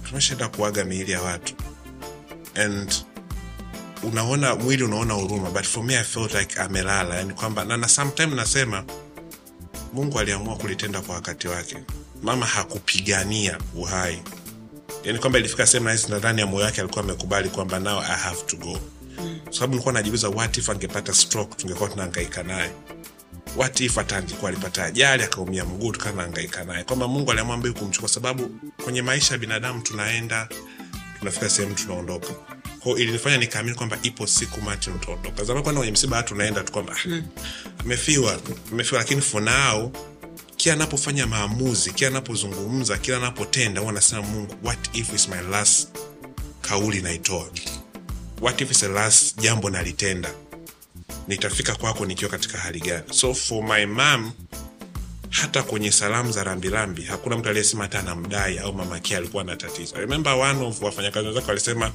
B: tumeshaenda kuaga miili ya watu and unaona mwili unaona huruma but for me i felt like amelala. Yani kwamba na, na sometime nasema mungu aliamua kulitenda kwa wakati wake. Mama hakupigania uhai. Yani kwamba ilifika sehemu nahisi nadhani ya moyo wake alikuwa amekubali kwamba now i have to go. Mm. sababu nilikuwa najiuliza what if angepata stroke tungekuwa tunahangaika naye? What if hata alipata ajali akaumia mguu tukaa nahangaika naye? Kwamba mungu aliamua mbei kumchukua sababu kwenye maisha ya binadamu tunaenda tunafika sehemu tunaondoka. Kwao ilinifanya nikaamini kwamba ipo siku Martin utaondoka kwenda kwenye msiba watu unaenda tu kwamba mm. amefiwa amefiwa lakini for now kila anapofanya maamuzi kila anapozungumza kila anapotenda huwa anasema mungu what if is my last kauli naitoa? What if is the last jambo nalitenda? Nitafika kwako nikiwa katika hali gani? So for my mam hata kwenye salamu za rambirambi hakuna mtu aliyesema hata anamdai au mamake alikuwa na tatizo. I remember one of wafanyakazi wenzake walisema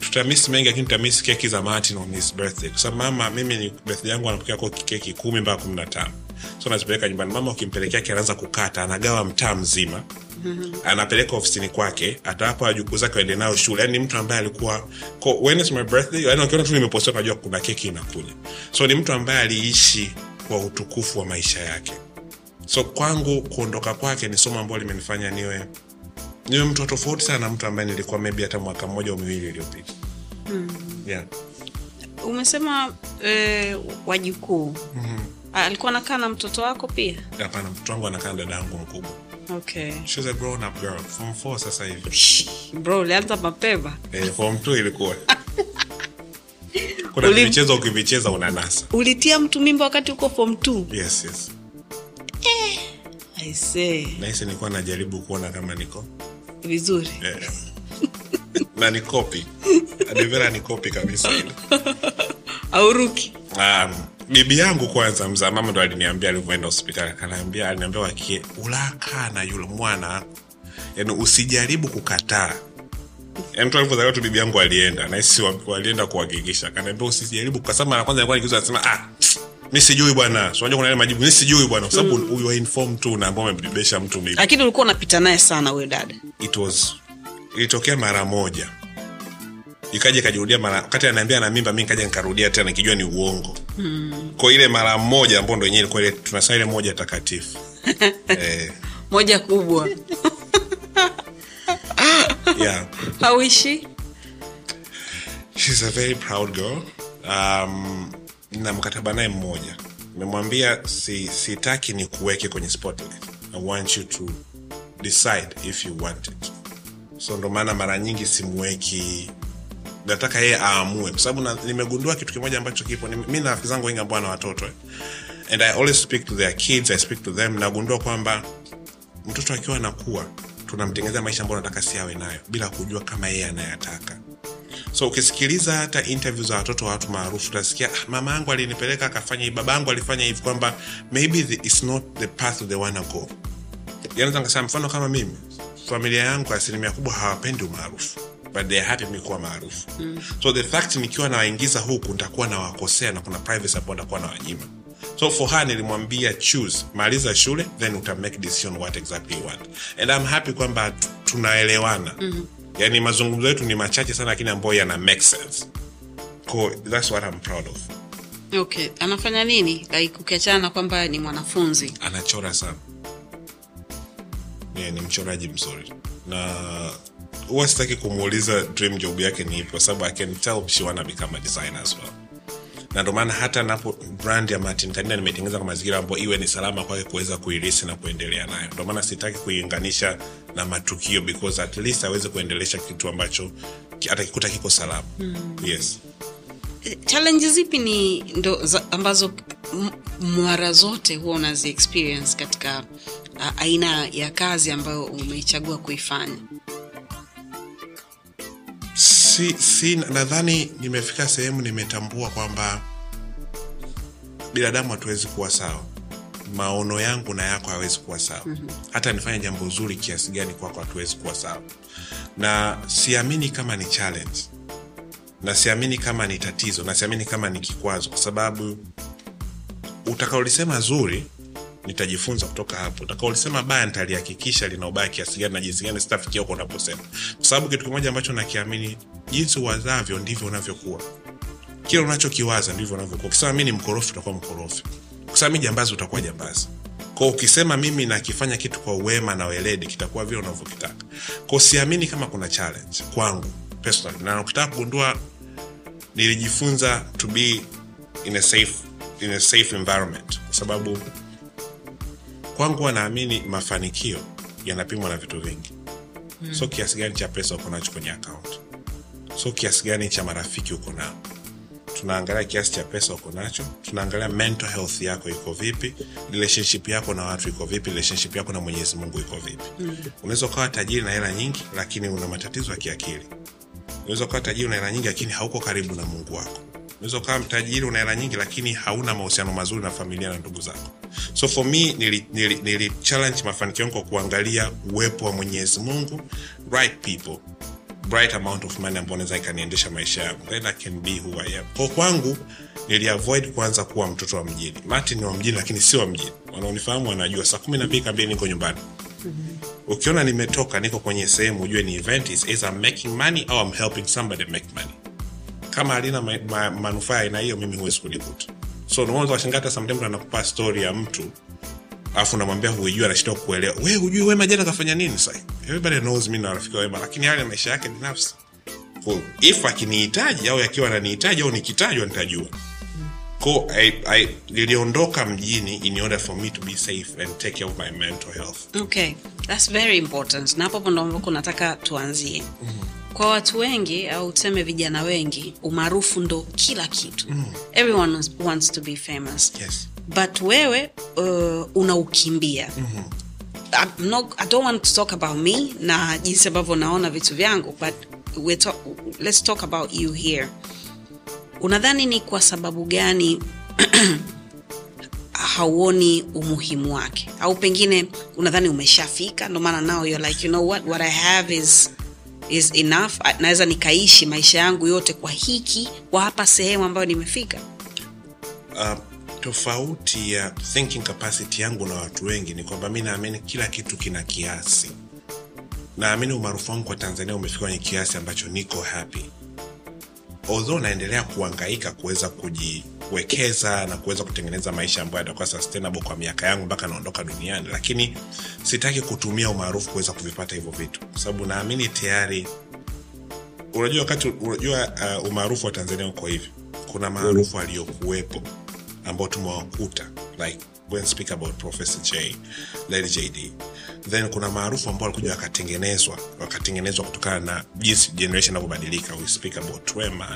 B: tutamisi mengi lakini tutamisi keki za martin on his birthday. Kwa sababu mama mimi ni birthday yangu anapokea kwa keki kumi mpaka kumi na tano. So nazipeleka nyumbani. Mama ukimpelekea anaanza kukata anagawa mtaa mzima. Anapeleka ofisini kwake atawapa wajukuu zake waende nao shule. Yani ni mtu ambaye alikuwa when is my birthday? Yani tu nimepostiwa najua kuna keki inakuja. So ni mtu ambaye aliishi kwa utukufu wa maisha yake so kwangu kuondoka kwake ni somo ambalo limenifanya niwe niwe mtu tofauti sana na mtu ambaye nilikuwa maybe hata mwaka mmoja au miwili iliyopita. Yeah.
A: umesema e, wajukuu alikuwa anakaa na mtoto wako pia?
B: Hapana mtoto wangu anakaa na dada yangu mkubwa.
A: Okay.
B: She's a grown up girl form 4 sasa hivi.
A: Bro ulianza mapema.
B: Eh, form 2 ilikuwa. <laughs> Kuna
A: Uli-
B: vichezo ukivicheza unanasa.
A: Ulitia mtu mimba wakati uko form
B: yes yes nahisi nilikuwa najaribu kuona kama niko.
A: Vizuri.
B: Yeah. <laughs> na nikopi. Adevera nikopi kabisa <laughs>
A: auruki
B: um, bibi yangu kwanza mzaa mama ndo aliniambia alivyoenda hospitali. Akanaambia aliniambia wakie ulakaa na yule mwana. Yani usijaribu kukataa. Yani tu alivyozaliwa tu bibi yangu alienda. Nahisi walienda kuhakikisha akaniambia usijaribu kwa sababu mara kwanza nilikuwa nikiuza nasema ah mi sijui bwana. So unajua kuna yale majibu? Mi sijui bwana kwa sababu mm. you tu na ambao umembebesha mtu bibi
A: lakini ulikuwa unapita naye sana huyo dada.
B: It was ilitokea mara moja. Ikaja ikajirudia mara wakati anaambia na mimba mi nikaja nikarudia tena nikijua ni uongo. Mm. kwa ile mara moja ambao ndo wenyewe ilikuwa ile tunasema ile moja takatifu. <laughs> Eh,
A: moja kubwa. <laughs>
B: Yeah.
A: hauishi?
B: She's a very proud girl. Um, na mkataba naye mmoja. Nimemwambia si, sitaki ni kuweke kwenye spotlight i want you to decide if you want it. So ndo maana mara nyingi simweki nataka yeye aamue. Kwa sababu nimegundua kitu kimoja ambacho kipo. Mi na rafiki zangu wengi ambao na watoto eh. and i always speak to their kids i speak to them. Nagundua kwamba mtoto akiwa anakuwa tunamtengeneza maisha ambayo nataka si awe nayo bila kujua kama yeye anayataka so ukisikiliza hata interview za watoto wa watu maarufu utasikia "Ah, mama yangu alinipeleka akafanya hivi baba yangu alifanya hivi kwamba maybe the, it's not the path they wanna go. Yanaweza nikasema mfano kama mimi familia yangu asilimia kubwa hawapendi umaarufu but they are happy mi kuwa maarufu. Mm. so the fact nikiwa nawaingiza huku nitakuwa nawakosea na kuna privacy ambao nitakuwa nawanyima. So for her nilimwambia choose maliza shule then uta make decision what exactly you want. And I'm happy kwamba tunaelewana. Mm. Yani mazungumzo yetu ni machache sana lakini ambayo yana make sense. Ko, that's what I'm proud of.
A: Okay anafanya nini? Like ukiachana na kwamba ni mwanafunzi.
B: Anachora sana. Yeah, ni mchoraji mzuri. Na huwa sitaki kumuuliza dream job yake ni ipi kwa sababu i can tell she wanna become a designer as well na ndio maana hata napo brand ya Martin Kanina nimetengeneza kwa mazingira ambayo iwe ni salama kwake kuweza kuirisi na kuendelea nayo. Ndio maana sitaki kuiunganisha na matukio because at least aweze kuendelesha kitu ambacho atakikuta kiko salama. Mm. Yes.
A: challenge zipi ni ndo za, ambazo mwara zote huwa unazi experience katika uh, aina ya kazi ambayo umeichagua kuifanya
B: si, si nadhani nimefika sehemu nimetambua kwamba binadamu hatuwezi kuwa sawa. Maono yangu na yako hawezi kuwa sawa. Mm-hmm. hata nifanye jambo zuri kiasi gani kwako hatuwezi kuwa sawa. Na siamini kama ni challenge. Na siamini kama ni tatizo. Na siamini kama ni kikwazo. Kwa sababu utakaolisema zuri nitajifunza kutoka hapo. Utakaolisema baya nitalihakikisha lina ubaya kiasi gani na jinsi gani sitafikia huko unaposema. Kwa sababu kitu kimoja ambacho nakiamini jinsi uwazavyo ndivyo unavyokuwa. Kile unachokiwaza ndivyo unavyokuwa. Ukisema mi ni mkorofi utakuwa mkorofi. Ukisema mi jambazi utakuwa jambazi. Kwa ukisema mimi nakifanya kitu kwa uwema na weledi kitakuwa vile unavyokitaka. Kwa siamini kama kuna challenge kwangu personally. Na ukitaka kugundua nilijifunza to be in a safe, in a safe environment. Kwa sababu kwangu wanaamini mafanikio yanapimwa na vitu vingi. Mm. so kiasi gani cha pesa uko nacho kwenye account? So kiasi gani cha marafiki uko nao? Tunaangalia kiasi cha pesa uko nacho. Tunaangalia mental health yako iko vipi? Relationship yako na watu iko vipi? Relationship yako na mwenyezi mungu iko vipi? Mm. unaweza ukawa tajiri na hela nyingi lakini una matatizo ya kiakili. Unaweza ukawa tajiri na hela nyingi lakini hauko karibu na mungu wako unaweza ukawa mtajiri una hela nyingi lakini hauna mahusiano mazuri na familia na ndugu zako so for me nili, nili, nili challenge mafanikio yangu kwa kuangalia uwepo wa mwenyezi mungu right people bright amount of money ambayo naweza ikaniendesha maisha yangu then I can be who I am. Kwa kwangu niliavoid kuanza kuwa mtoto wa mjini. Martin ni wa mjini lakini si wa mjini. Wanaonifahamu wanajua saa kumi na mbili kambili niko nyumbani. ukiona nimetoka niko kwenye sehemu ujue ni event is either I'm making money or I'm helping somebody make money kama halina ma, ma, manufaa aina hiyo mimi huwezi kulivuta. so unaweza washangaa hata sometimes anakupa stori ya mtu alafu namwambia huijui anashindwa kuelewa we hujui wema jana kafanya nini sai everybody knows mi na rafiki wa wema lakini yale maisha yake binafsi. Cool. if akinihitaji au akiwa ananihitaji au nikitajwa nitajua. Ko I- I- niliondoka mjini in order for me to be safe and take care of my mental health.
A: Okay thats very important. Na hapo ndo ambako nataka tuanzie kwa watu wengi au tuseme vijana wengi umaarufu ndo kila kitu. Everyone wants- to be famous.
B: Yes.
A: But wewe uh, unaukimbia. I'm not, i don't want to talk about me na jinsi ambavyo naona vitu vyangu but we're talk, let's talk about you here. Unadhani ni kwa sababu gani <clears throat> hauoni umuhimu wake? Au pengine unadhani umeshafika ndo maana now you're like you know what what i have is is enough. Naweza nikaishi maisha yangu yote kwa hiki kwa hapa sehemu ambayo nimefika.
B: Uh, tofauti ya thinking capacity yangu na watu wengi ni kwamba mi naamini kila kitu kina kiasi. Naamini umaarufu wangu kwa tanzania umefika kwenye kiasi ambacho niko happy. Although naendelea kuangaika kuweza kujiwekeza na kuweza kutengeneza maisha ambayo yatakuwa sustainable kwa miaka yangu mpaka naondoka duniani. Lakini sitaki kutumia umaarufu kuweza kuvipata hivyo vitu. Kwa sababu naamini tayari unajua wakati unajua uh, umaarufu wa tanzania uko hivi. Kuna maarufu aliyokuwepo ambao tumewakuta like when speak about professor j lady jd then kuna maarufu ambao walikuja wakatengenezwa wakatengenezwa kutokana na jinsi generation inavyobadilika. We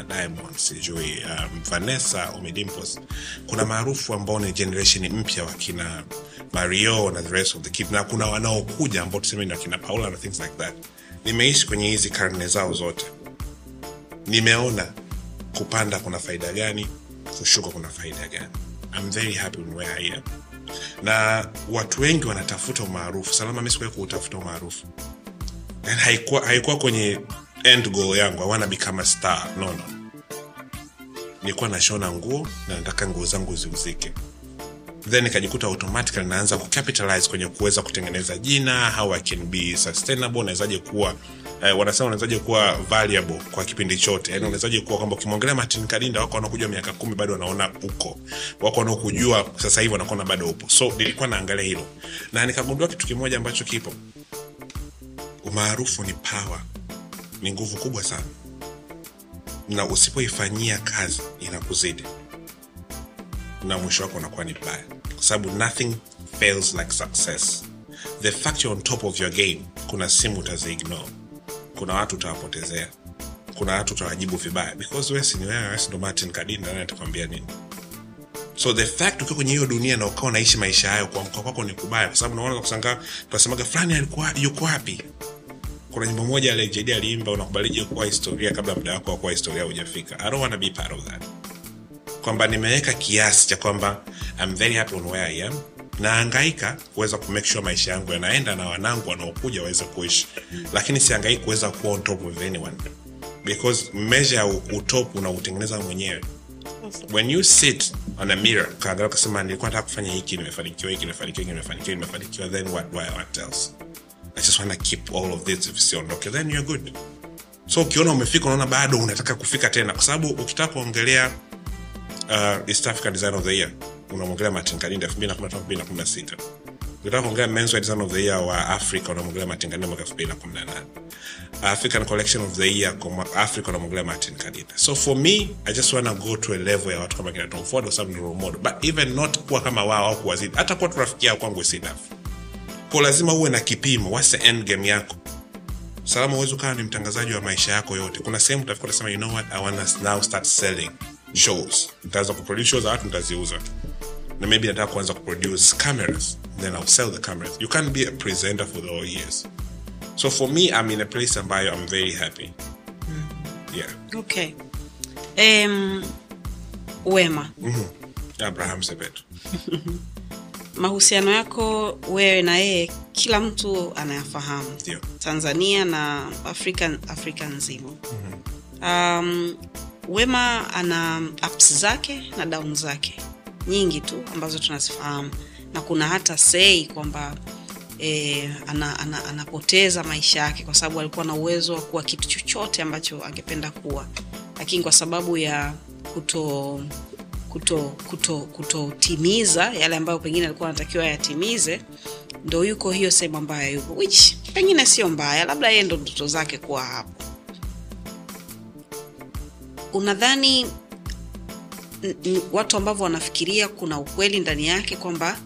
B: diamond sijui um, vanessa umidimpos kuna maarufu ambao ni generation mpya wakina mario na the rest of the kid na kuna wanaokuja ambao tuseme ni wakina paula na things like that. Nimeishi kwenye hizi karne zao zote. Nimeona kupanda kuna faida gani kushuka kuna faida gani. I'm very happy where I am na watu wengi wanatafuta umaarufu. Salama mi sikuwahi kuutafuta umaarufu. Haikuwa, haikuwa kwenye end goal yangu. Awana become a star. No no. Nashona nguo na nataka nguo zangu ziuzike then nikajikuta automatically naanza kucapitalize kwenye kuweza kutengeneza jina how i can be sustainable nawezaje kuwa eh, wanasema unawezaje kuwa valuable kwa kipindi chote. Yani unawezaje kuwa kwamba ukimwongelea martin kalinda wako wanaokujua miaka kumi bado wanaona uko. Wako wanaokujua sasa hivi wanakuona bado upo. So nilikuwa naangalia hilo. Na nikagundua kitu kimoja ambacho kipo. Umaarufu ni power. Ni nguvu kubwa sana. Na usipoifanyia kazi inakuzidi na mwisho wako unakuwa ni mbaya kwa sababu nothing fails like success. The fact on top of your game kuna simu utaziignore kuna watu utawapotezea. Kuna watu utawajibu vibaya. Because wesi ni wewe wesi ndo martin kadinda nani atakwambia nini? So the fact ukiwa kwenye hiyo dunia na ukawa unaishi maisha hayo kuamka kwako ni kubaya. Kwa sababu naona kusanga tunasemaga fulani yuko wapi? Kuna nyimbo moja ile aliimba unakubalije kuwa historia kabla muda wako wa historia hujafika i don't wanna be part of that kwamba nimeweka kiasi cha kwamba I'm very happy on where I am. Naangaika kuweza ku sure maisha yangu yanaenda na wanangu wanaokuja waweze kuishi. Lakini siangaiki kuweza kuwa on top of anyone. Because measure ya utop unautengeneza mwenyewe. When you sit on a mirror kaangalia ukasema nilikuwa nataka kufanya hiki nimefanikiwa hiki nimefanikiwa hiki nimefanikiwa nimefanikiwa then what do I else? I just want to keep all of this. Visiondoke then you're good. So ukiona umefika unaona bado unataka kufika tena. Kwa sababu ukitaka kuongelea uh, East African Design of the Year. Unamwongelea Martin Kadinda 2015 2016 ukitaka kuongelea Menswear Design of the Year wa Africa unamwongelea Martin Kadinda mwaka 2018 African Collection of the Year kwa Africa unamwongelea Martin Kadinda so for me I just wanna go lazima uwe na kipimo yako? Salama uwezi ukawa ni mtangazaji wa maisha yako yote. Kuna sehemu utafika utasema you know what? I wanna now start selling shows. Nitaanza kuproduce shows za watu nitaziuza na maybe nataka kuanza kuproduce cameras then i'll sell the cameras. You can't be a presenter for the whole years. So for me i'm in a place ambayo i'm very happy. Yeah.
A: Okay. Um, wema.
B: Abraham sepetu <laughs>
A: mahusiano yako wewe na yeye kila mtu anayafahamu.
B: Yeah.
A: tanzania na afrika afrika nzima. Um, wema ana ups zake na down zake nyingi tu ambazo tunazifahamu. Na kuna hata sei kwamba e, ana, ana, anapoteza maisha yake kwa sababu alikuwa na uwezo wa kuwa kitu chochote ambacho angependa kuwa. Lakini kwa sababu ya kuto kuto kuto kutotimiza yale ambayo pengine alikuwa anatakiwa yatimize ndo yuko hiyo sehemu ambayo yuko which pengine sio mbaya labda yeye ndo ndoto zake kuwa hapo unadhani watu ambavyo wanafikiria kuna ukweli ndani yake kwamba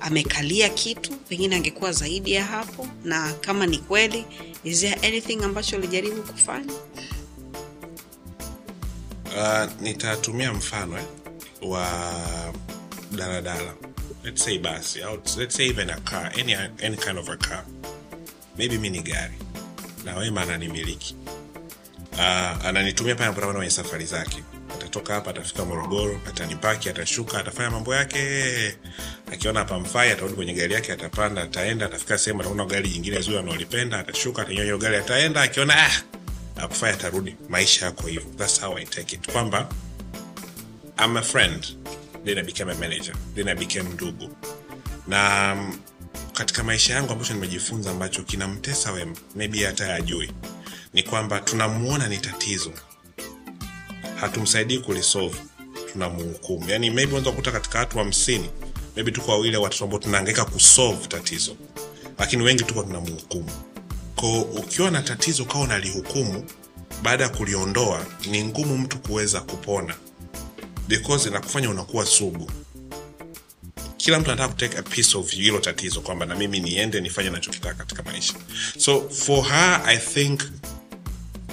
A: amekalia kitu pengine angekuwa zaidi ya hapo? Na kama ni kweli is there anything ambacho alijaribu kufanya?
B: Uh, nitatumia mfano eh, wa daladala. Let's say basi au let's say even a car any, any kind of a car. Maybe mi ni gari. Na wema ananimiliki uh, ananitumia pale anapoenda kwenye safari zake. Atatoka hapa atafika morogoro atanipaki atashuka atafanya mambo yake. Akiona hapamfai atarudi kwenye gari yake atapanda ataenda atafika sehemu ataona gari jingine zuri analolipenda atashuka atanyoa hiyo gari ataenda. Akiona ah, akufai atarudi. Maisha yako hivyo. Thats how i take it. Kwamba I'm a friend then I became a manager then I became ndugu. Na mm, katika maisha yangu ambacho nimejifunza ambacho kinamtesa wema maybe hata ajui ni kwamba tunamuona ni tatizo. Hatumsaidii kulisolve tunamhukumu yani maybe unaweza kukuta katika watu hamsini maybe tuko wawili au watatu ambao tunaangaika kusolve tatizo lakini wengi tuko tunamhukumu ko ukiwa na tatizo kawa unalihukumu baada ya kuliondoa ni ngumu mtu kuweza kupona. Because inakufanya unakuwa sugu. Kila mtu anataka kutake a piece of hilo tatizo kwamba na mimi niende nifanye nachokitaka katika maisha. So for her i think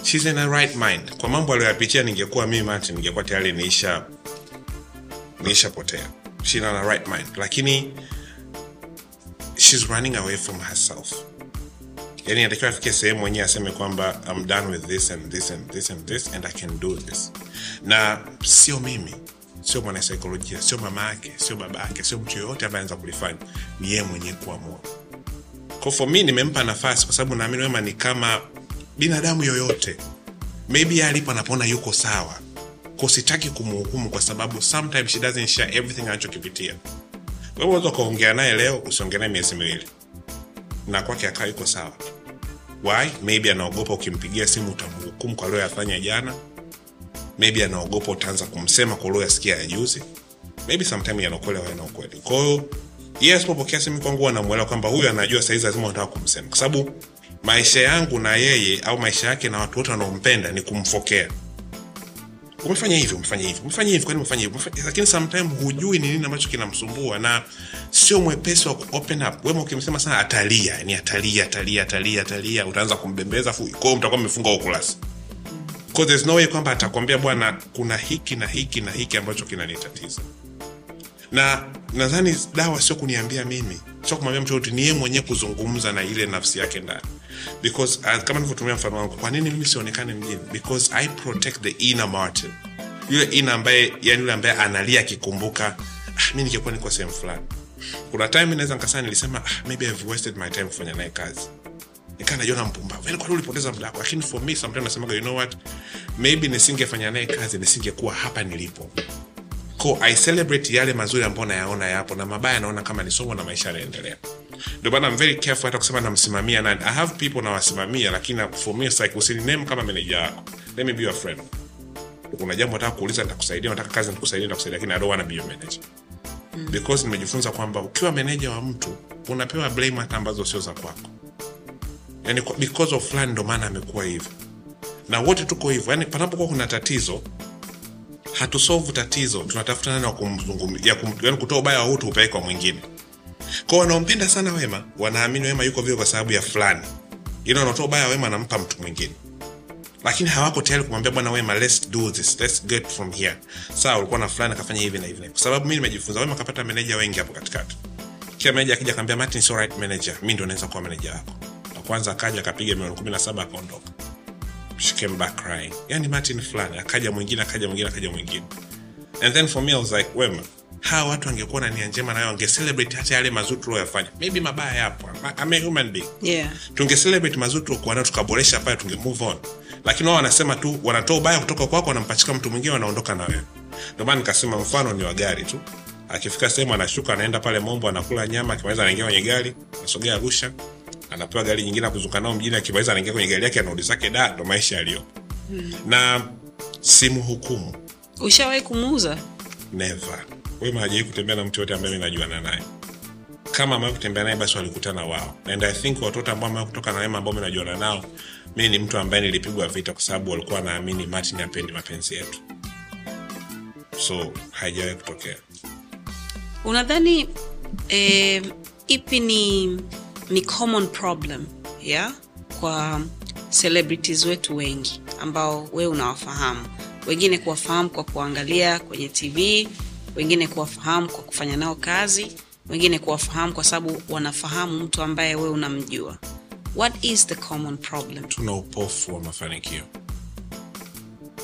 B: she's in a right mind. Kwa mambo aliyoyapitia ningekuwa mimi Martin, ningekuwa tayari niisha niishapotea she's in a right mind. Lakini she's running away from herself. Yani anatakiwa afike sehemu mwenyewe aseme kwamba I'm done with this and this and this and this and I can do this. Na sio mimi sio mwanasaikolojia sio mama yake sio baba yake sio mtu yoyote ambaye anaweza kulifanya. Ni yeye mwenyewe kuamua. Kwa for me nimempa nafasi kwa sababu naamini wema ni kama binadamu yoyote maybe alipo anapona yuko sawa. Kusitaki sitaki kumhukumu kwa sababu sometimes she doesn't share everything anachokipitia. Wewe ukaongea naye leo usiongee naye miezi miwili. Na kwake akawa yuko sawa. Why? Maybe anaogopa ukimpigia simu utamhukumu kwa aliyoyafanya jana. Maybe anaogopa utaanza kumsema kwa ulioyasikia ya juzi maybe sometime yana ukweli. Ukweli kwa yeye asipopokea simu kwangu anamwelewa kwamba huyu anajua saizi lazima unataka kumsema. Kwa sababu maisha yangu na yeye au maisha yake na watu wote wanaompenda ni kumfokea. Umefanya hivyo umefanya hivyo umefanya hivyo kwani umefanya hivyo lakini sometimes hujui ni nini ambacho kinamsumbua na sio mwepesi wa open up. Wema ukimsema sana atalia ni atalia atalia atalia atalia utaanza kumbembeza fu kwao mtakuwa mmefunga ukurasa Because there's no way kwamba atakwambia bwana kuna hiki na hiki na hiki ambacho kinanitatiza. Na nadhani dawa sio kuniambia mimi sio kumwambia mtu ni yeye mwenyewe kuzungumza na ile nafsi yake ndani because uh, kama nilivyotumia mfano wangu kwa nini mimi sionekane mjini? Because i protect the inner martin. Yule ina ambaye yani yule ambaye analia akikumbuka ah, mi ningekuwa niko sehemu fulani. Kuna time naweza nkasaa nilisema ah, maybe I've wasted my time kufanya naye kazi. Yale mazuri ambayo nayaona yapo na mabaya naona kama ni somo na maisha yanaendelea ndio maana I'm very careful hata kusema namsimamia nani. I have people nawasimamia lakini for me it's like usininame kama meneja wako. Let me be your friend. Kuna jambo nataka kuuliza nitakusaidia nataka kazi nitakusaidia nitakusaidia lakini i don't want to be your manager. Because nimejifunza kwamba ukiwa meneja wa mtu unapewa blame hata ambazo sio za kwako. Yani because of fulani ndo maana amekuwa hivyo. Na wote tuko hivyo. Yani panapokuwa kuna tatizo hatusolve tatizo tunatafuta nani yani kutoa ubaya wa hutu upeleke kwa mwingine kwa wanaompenda sana wema wanaamini wema yuko vile kwa sababu ya fulani. Ila wanatoa ubaya wema anampa mtu mwingine. Lakini hawako tayari kumwambia bwana wema let's do this let's get from here. Sawa ulikuwa na fulani akafanya hivi na hivi kwa sababu mi nimejifunza wema akapata meneja wengi hapo katikati. Kila meneja akija akaambia martin so right manager. Mi ndo naweza kuwa meneja wako. Na kwanza akaja akapiga milioni kumi na saba akaondoka. She came back crying. Yani martin fulani akaja mwingine akaja mwingine akaja mwingine. And then for me i was like wema hawa watu wangekuwa na nia njema nayo wangecelebrate hata yale mazuri tulioyafanya maybe mabaya yapo. I'm a human being.
A: Yeah.
B: Tungecelebrate mazuri tuliokuwa nayo tukaboresha pale tunge move on. Lakini wao wanasema tu wanatoa ubaya kutoka kwako wanampachika mtu mwingine wanaondoka na wewe. Ndio maana nikasema mfano ni wa gari tu. Akifika sehemu anashuka anaenda pale mombo anakula nyama akimaliza anaingia kwenye gari anasogea arusha anapewa gari nyingine akuzunguka nao mjini akimaliza anaingia kwenye gari yake anarudi zake da ndo maisha yaliyo. Na simu hukumu
A: ushawahi kumuuza?
B: Never wema hajawai kutembea na mtu yote ambaye mi najuana naye. Kama amewahi kutembea naye basi walikutana wao. And i think watoto ambao amewahi kutoka na wema ambao mi najuana nao mi ni mtu ambaye nilipigwa vita kwa sababu walikuwa wanaamini martin apendi mapenzi yetu. So haijawahi kutokea.
A: Unadhani eh, ipi ni ni common problem yeah? kwa celebrities wetu wengi ambao we unawafahamu? Wengine kuwafahamu kwa kuangalia kwenye tv wengine kuwafahamu kwa kufanya nao kazi wengine kuwafahamu kwa sababu wanafahamu mtu ambaye wewe unamjua. What is the common problem?
B: Tuna upofu wa mafanikio.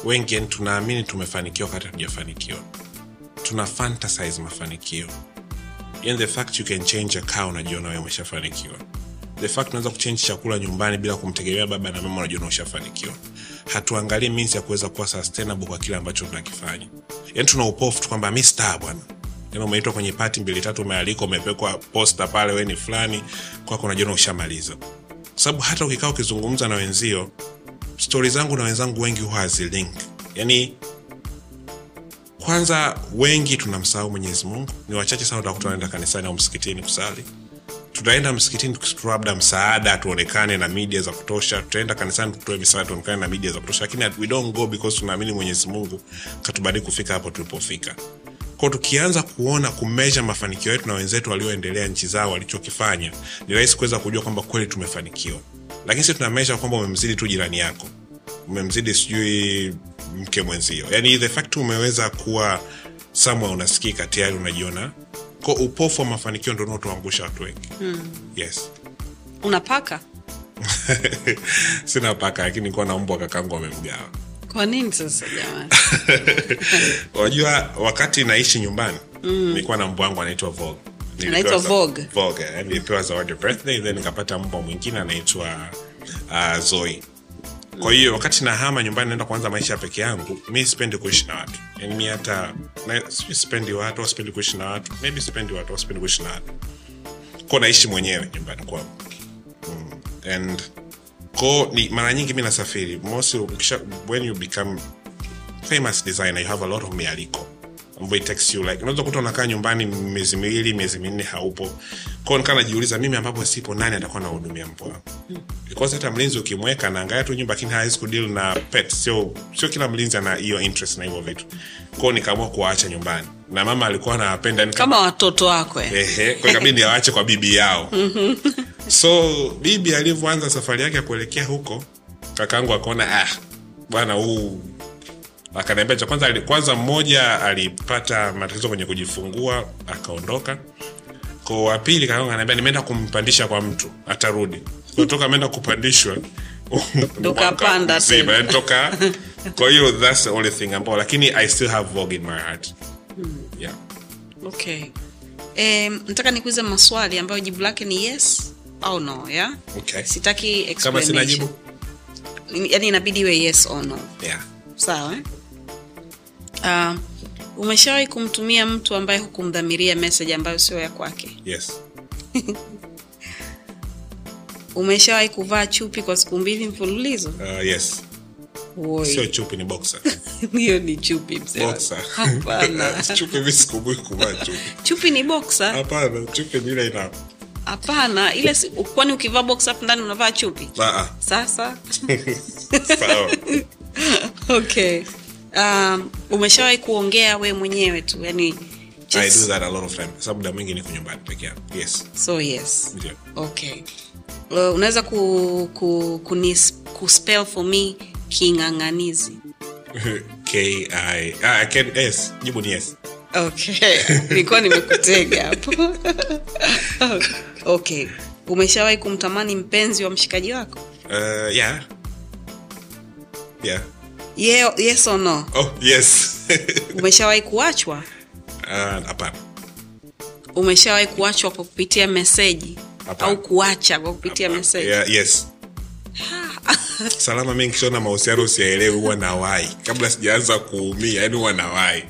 B: Wengi yani tunaamini tumefanikiwa wakati hatujafanikiwa. Tuna fantasize mafanikio. Yani the fact you can change a unajiona wewe umeshafanikiwa. The fact unaweza kuchange chakula nyumbani bila kumtegemea baba na mama unajiona ushafanikiwa hatuangalii means ya kuweza kuwa sustainable kwa kile ambacho tunakifanya. Yani tuna upofu kwamba mi star bwana. Yani umeitwa kwenye pati mbili tatu umealikwa umepekwa posta pale we ni fulani kwako unajiona ushamaliza sababu hata ukikaa ukizungumza na wenzio stori zangu na wenzangu wengi huwa hazilink. Yani kwanza wengi tunamsahau mwenyezi mungu. Ni wachache sana utakuta naenda kanisani au msikitini kusali tutaenda msikitini tukitoa labda msaada tuonekane na media za kutosha. Tutaenda kanisani tutoe misaada tuonekane na media za kutosha. Lakini we don't go because tunaamini mwenyezi mungu katubariki kufika hapo tulipofika. Kwao tukianza kuona kumesha mafanikio yetu na wenzetu walioendelea nchi zao walichokifanya ni rahisi kuweza kujua kwamba kweli tumefanikiwa. Lakini si tunamesha kwamba umemzidi tu jirani yako. Umemzidi sijui mke mwenzio. Yani the fact umeweza kuwa samwa unasikika tayari unajiona ko upofu wa mafanikio ndo unaotuangusha watu wengi mm. yes
A: unapaka <laughs>
B: sina paka lakini kuwa na mbwa kakangu amemgawa
A: kwa nini sasa jamani <laughs>
B: unajua wakati naishi nyumbani mm. nilikuwa na mbwa wangu anaitwa Vogue. Nilipewa
A: Anaitwa Vogue?
B: Vogue, eh, nilipewa zawadi ya birthday then nikapata mbwa mwingine anaitwa uh, Zoe kwa hiyo wakati nahama nyumbani naenda kuanza maisha peke yangu mi sipendi kuishi na watu. Yani mi hata sipendi watu au kuishi na watu. Maybe sipendi watu au kuishi na watu. Ko naishi mwenyewe nyumbani kwangu. Mm. and ko ni mara nyingi mi nasafiri. Mostly when you become famous designer you have a lot of mialiko. Ambayo takes you like unaweza kuta unakaa nyumbani miezi miwili miezi minne haupo kwao nikaa najiuliza mimi ambapo sipo nani atakuwa nahudumia mbwa wangu because hata mlinzi ukimweka naangalia tu nyumba lakini hawezi kudili na pet. Sio sio kila mlinzi ana hiyo interest na hivyo vitu. Kwao nikaamua kuwaacha nyumbani. Na mama alikuwa anawapenda nika...
A: kama watoto wako eh.
B: Ehe, kwa ikabidi awache kwa bibi yao. So bibi alivyoanza safari yake ya kuelekea huko kakaangu akaona ah bwana huu. Akaniambia cha kwanza kwanza mmoja alipata matatizo kwenye kujifungua akaondoka ko wa pili ananiambia nimeenda kumpandisha kwa mtu atarudi. Kutoka ameenda kupandishwa
A: tena. <laughs>
B: toka <laughs> kwa hiyo that's the only thing ambao lakini i still have vogue in my heart. Yeah.
A: Okay. Eh, nataka nikuuze maswali ambayo jibu lake ni yes au no yeah?
B: okay.
A: Sitaki
B: kama sina jibu?
A: Yani inabidi iwe yes or no.
B: Yeah.
A: Sawa eh? uh, umeshawahi kumtumia mtu ambaye hukumdhamiria message ambayo sio ya kwake?
B: Yes. <laughs>
A: Umeshawahi kuvaa chupi kwa siku mbili mfululizo?
B: Uh, yes. Sio chupi ni boxer. <laughs>
A: Hiyo ni chupi mzee.
B: Boxer.
A: Hapana. <laughs>
B: Chupi mi sikubui kuvaa chupi.
A: Chupi ni boxer?
B: Hapana chupi ni ile ina
A: hapana ile si- kwani ukivaa boxer hapo ndani unavaa chupi? Sasa?
B: Sawa.
A: Okay um, umeshawahi kuongea we mwenyewe tu yani
B: i do that a lot of time. Sababu muda mwingi niko nyumbani peke yangu. Yes.
A: So yes.
B: Ndio.
A: Okay. Uh, unaweza ku, ku, kunis, kuspell for me king'ang'anizi. <laughs>
B: K i ah, I can yes. Jibu ni yes.
A: Okay. <laughs> Nilikuwa nimekutega hapo. <laughs> Okay. Umeshawahi kumtamani mpenzi wa mshikaji wako?
B: Uh, yeah. Yeah
A: yeah, yes or no?
B: Oh yes. <laughs>
A: Umeshawahi kuachwa?
B: Hapana.
A: Uh, umeshawahi kuachwa kwa kupitia meseji? Au kuacha kwa kupitia meseji?
B: Yeah, yes. <laughs> Salama mi nkishaona mahusiano usiaelewi huwa nawai kabla sijaanza kuumia yani huwa nawai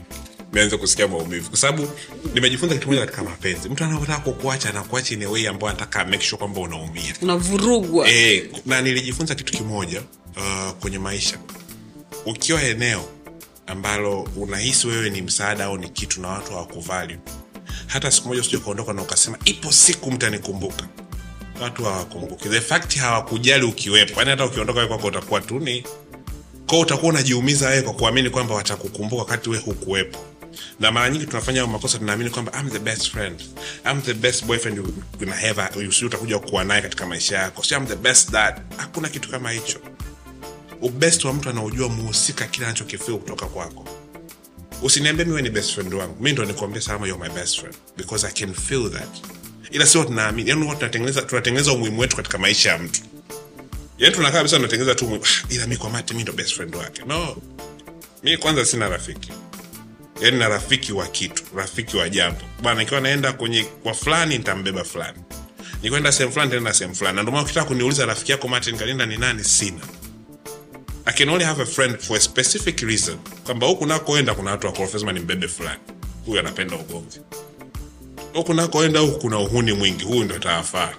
B: nianze kusikia maumivu. Kwa sababu nimejifunza kitu moja katika mapenzi. Mtu anapotaka kukuacha anakuacha in a way ambayo anataka make sure kwamba unaumia.
A: Unavurugwa.
B: E, na nilijifunza kitu kimoja uh, kwenye maisha ukiwa eneo ambalo unahisi wewe ni msaada au ni kitu na watu hawakuvali hata siku moja usije ukaondoka na ukasema ipo siku mtanikumbuka. Watu hawakumbuki. The fact hawakujali ukiwepo. Yani hata ukiondoka wewe kwako utakuwa tu ni kwao utakuwa unajiumiza wewe kwa kuamini kwamba watakukumbuka wakati wewe hukuwepo. Na mara nyingi tunafanya makosa tunaamini kwamba I'm the best friend. I'm the best boyfriend you you, you, you see utakuja kuwa naye katika maisha yako. I'm the best dad. Hakuna kitu kama hicho ubest wa mtu anaojua muhusika kile anachokifeel kutoka kwako. Usiniambie miwe ni best friend wangu. Mi ndo nikuambia salama you're my best friend. Because i can feel that. Ila sio tunaamini. Yani tunatengeneza umuhimu wetu katika maisha ya mtu. Yani tunakaa kabisa tunatengeneza tu "Ah, ila mi kwa mate mi ndo best friend wake. No. Mi kwanza sina rafiki. Yani na rafiki wa kitu rafiki wa jambo. Bana ikiwa naenda kwenye kwa fulani nitambeba fulani. Nikwenda sehemu fulani nitaenda sehemu fulani. Na ndomana ukitaka kuniuliza rafiki yako martin kalinda ni nani sina I can only have a friend for a specific reason. Kwamba huku nakoenda kuna watu wakorofesma ni mbebe fulani. Huyu anapenda ugomvi. Huku nakoenda huku kuna uhuni mwingi. Huyu ndo tawafaa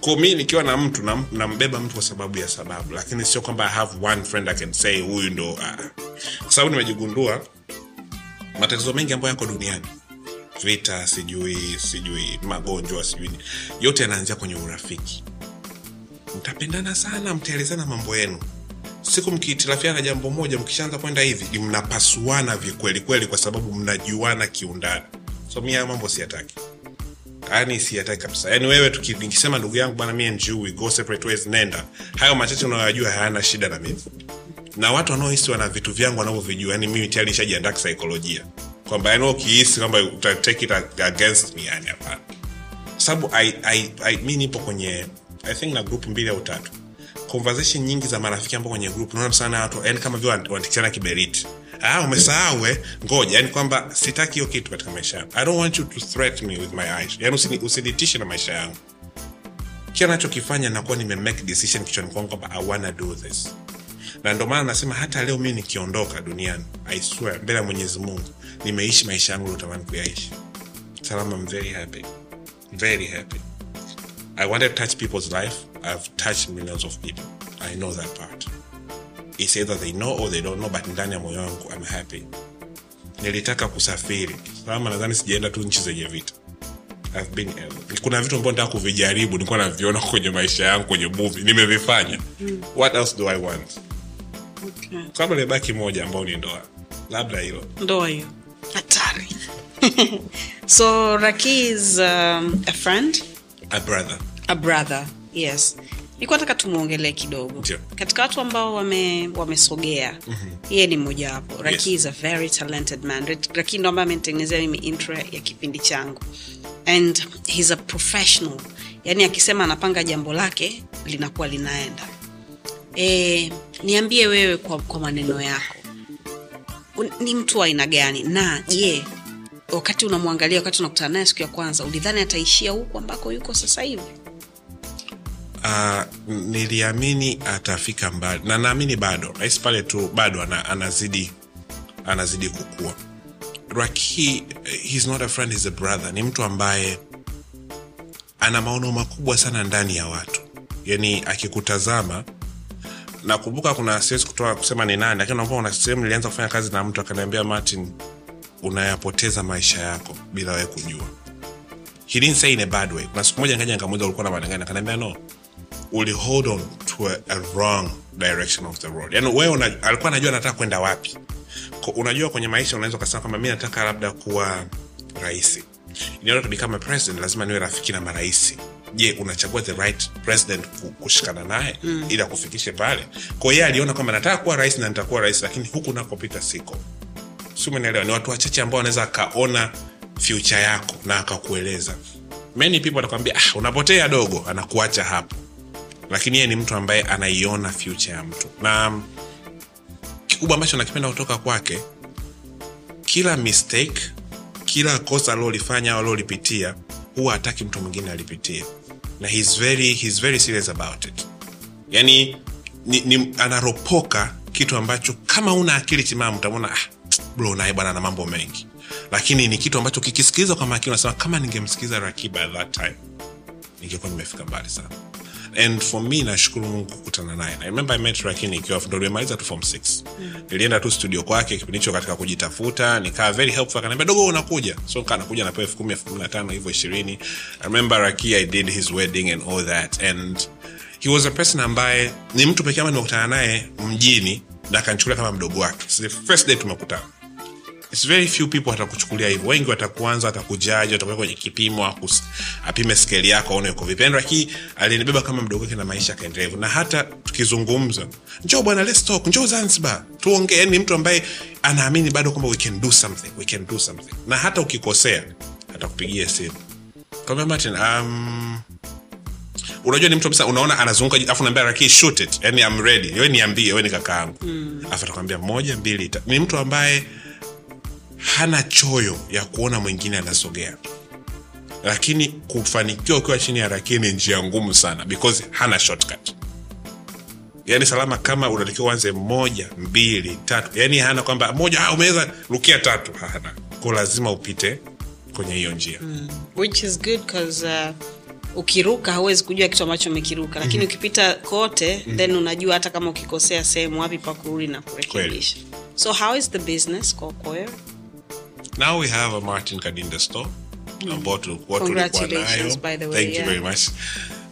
B: Kwa mi nikiwa na mtu nam- nambeba mtu kwa sababu ya sababu. Lakini sio kwamba i have one friend i can say huyu ndo uh, kwa sababu nimejigundua matatizo mengi ambayo yako duniani. Vita sijui sijui magonjwa sijui. Yote yanaanzia kwenye urafiki. Mtapendana sana mtaelezana mambo yenu siku mkihitilafiana jambo moja mkishaanza kwenda hivi mnapasuana vikweli kweli kwa sababu mnajuana kiundani. So mi haya mambo siyataki. Yani siyataki kabisa. Yani wewe tuki- ndugu yangu bana mi njui, go separate ways nenda. Hayo machache unayoyajua hayana shida na mimi. Na watu wanaohisi wana vitu vyangu wanavyovijua yani mimi tayari nishajiandaa kisaikolojia. Kwamba yani ukihisi kwamba uta take it against me yani hapana. Sababu mi nipo kwenye i think na grupu mbili au tatu conversation nyingi za marafiki ambao kwenye group. Naona sana watu yani kama vile wan- wanatikishana kiberiti. Ah umesahau eh? Ngoja yani kwamba sitaki hiyo kitu katika maisha yangu. I don't want you to threaten me with my eyes. Yani usini- usinitishe na maisha yangu. Kile anachokifanya nakuwa nime make decision kichwani kwangu kwamba i wanna do this. Na ndio maana nasema hata leo mimi nikiondoka duniani i swear mbele ya mwenyezi mungu nimeishi maisha yangu uliotamani kuyaishi. Salama I'm very happy. Very happy. I wanted to touch people's life. I've touched millions of people. I know that part. It's either they know or they don't know, but ndani ya moyo wangu I'm happy. Nilitaka kusafiri. Salama nadhani sijaenda tu nchi zenye vita. I've been kuna vitu ambavyo nataka kuvijaribu nilikuwa naviona kwenye maisha yangu kwenye movie nimevifanya. What else do I want?
A: okay.
B: Kama libaki moja ambao ni ndoa. Labda hilo.
A: ndoa hiyo hatari <laughs> so raki is um, a friend
B: A brother.
A: a brother yes. Nilikuwa nataka tumwongelee kidogo.
B: Tio.
A: katika watu ambao wame- wamesogea yeye ni mmojawapo raki is a very talented man. Raki ndo ambaye amenitengenezea mimi intro ya kipindi changu. And he's a professional. Yaani akisema anapanga jambo lake linakuwa linaenda. E, niambie wewe kwa, kwa maneno yako. Ni mtu wa aina gani? Na je wakati unamwangalia wakati unakutana naye siku ya kwanza ulidhani ataishia huku ambako yuko sasa hivi
B: uh, niliamini atafika mbali. Na naamini bado nahisi pale tu bado ana, anazidi anazidi kukua. Raki he's not a friend a brother. Ni mtu ambaye ana maono makubwa sana ndani ya watu. Yani akikutazama nakumbuka kuna siwezi kutoa kusema ni nani lakini kuna sehemu nilianza kufanya kazi na mtu akaniambia martin unayapoteza maisha yako bila wewe kujua. He didn't say kuna siku moja nikaja nikamuuliza ulikuwa na maana akaniambia no uli hold on to a, a wrong direction of the road. Yani wewe una, alikuwa anajua anataka kwenda wapi. Ko, unajua kwenye maisha unaweza ukasema kwamba mi nataka labda kuwa rahisi in order to become a president lazima niwe rafiki na marahisi je unachagua the right president kushikana naye? Mm. ili akufikishe pale. Kwao yeye aliona kwamba nataka kuwa rais na nitakuwa rais lakini huku nakopita siko. Si umenielewa? Ni watu wachache ambao wanaweza akaona future yako na akakueleza. Many people atakwambia ah, unapotea dogo anakuacha hapo lakini yeye ni mtu ambaye anaiona future ya mtu. Na kikubwa ambacho nakipenda kutoka kwake kila mistake kila kosa alilolifanya au alilolipitia huwa hataki mtu mwingine alipitie. Na he's very, he's very serious about it. Yani ni, ni, anaropoka kitu ambacho kama una akili timamu utamwona ah, bro naye bwana na mambo mengi. Lakini ni kitu ambacho kikisikiliza kwa makini unasema kama ningemsikiliza rakiba at that time ningekuwa nimefika mbali sana and for me nashukuru mungu kukutana naye. I remember i met rakini ikiwa tu form 6 nilienda tu studio kwake kipindi hicho katika kujitafuta nikaa very helpful akaniambia dogo unakuja. So kaa nakuja napewa elfu kumi elfu kumi na tano hivyo ishirini. I raki i did his wedding and all that. And he was a person ambaye ni mtu pekee ama nimekutana naye mjini na akanichukulia kama mdogo wake. So the first day tumekutana It's very few people watakuchukulia hivyo. Wengi watakuanza watakujaji watakuwa kwenye kipimo apime skeli yako aone uko vipi. Raki alinibeba kama mdogo wake na maisha akaendelea hivyo na hata tukizungumza njoo bwana let's talk. Njoo zanzibar. Tuongee. Yani ni mtu ambaye anaamini bado kwamba we can do something. We can do something. Na hata ukikosea atakupigia simu. Kwambia martin um, unajua ni mtu kabisa unaona anazunguka afu naambia raki shoot it. Yani I'm ready. Wewe niambie wewe ni kakaangu. Mm. afu atakwambia moja mbili tatu ni mtu ambaye hana choyo ya kuona mwingine anasogea. Lakini kufanikiwa ukiwa chini ya rakii ni njia ngumu sana because hana shortcut. Yaani salama kama unatakiwa uanze moja mbili tatu. Yaani hana kwamba moja ha, umeweza rukia tatu. Hana. Ko lazima upite kwenye hiyo njia. Mm.
A: which is good cause uh, ukiruka hauwezi kujua kitu ambacho umekiruka. Lakini mm-hmm. ukipita kote mm-hmm. then unajua hata kama ukikosea sehemu wapi pa kurudi na kurekebisha. So how is the business kokoyo
B: now we have a martin kadinda store ambao tulikuwa tulikuwa nayo.
A: by the way,
B: thank
A: yeah.
B: you very much.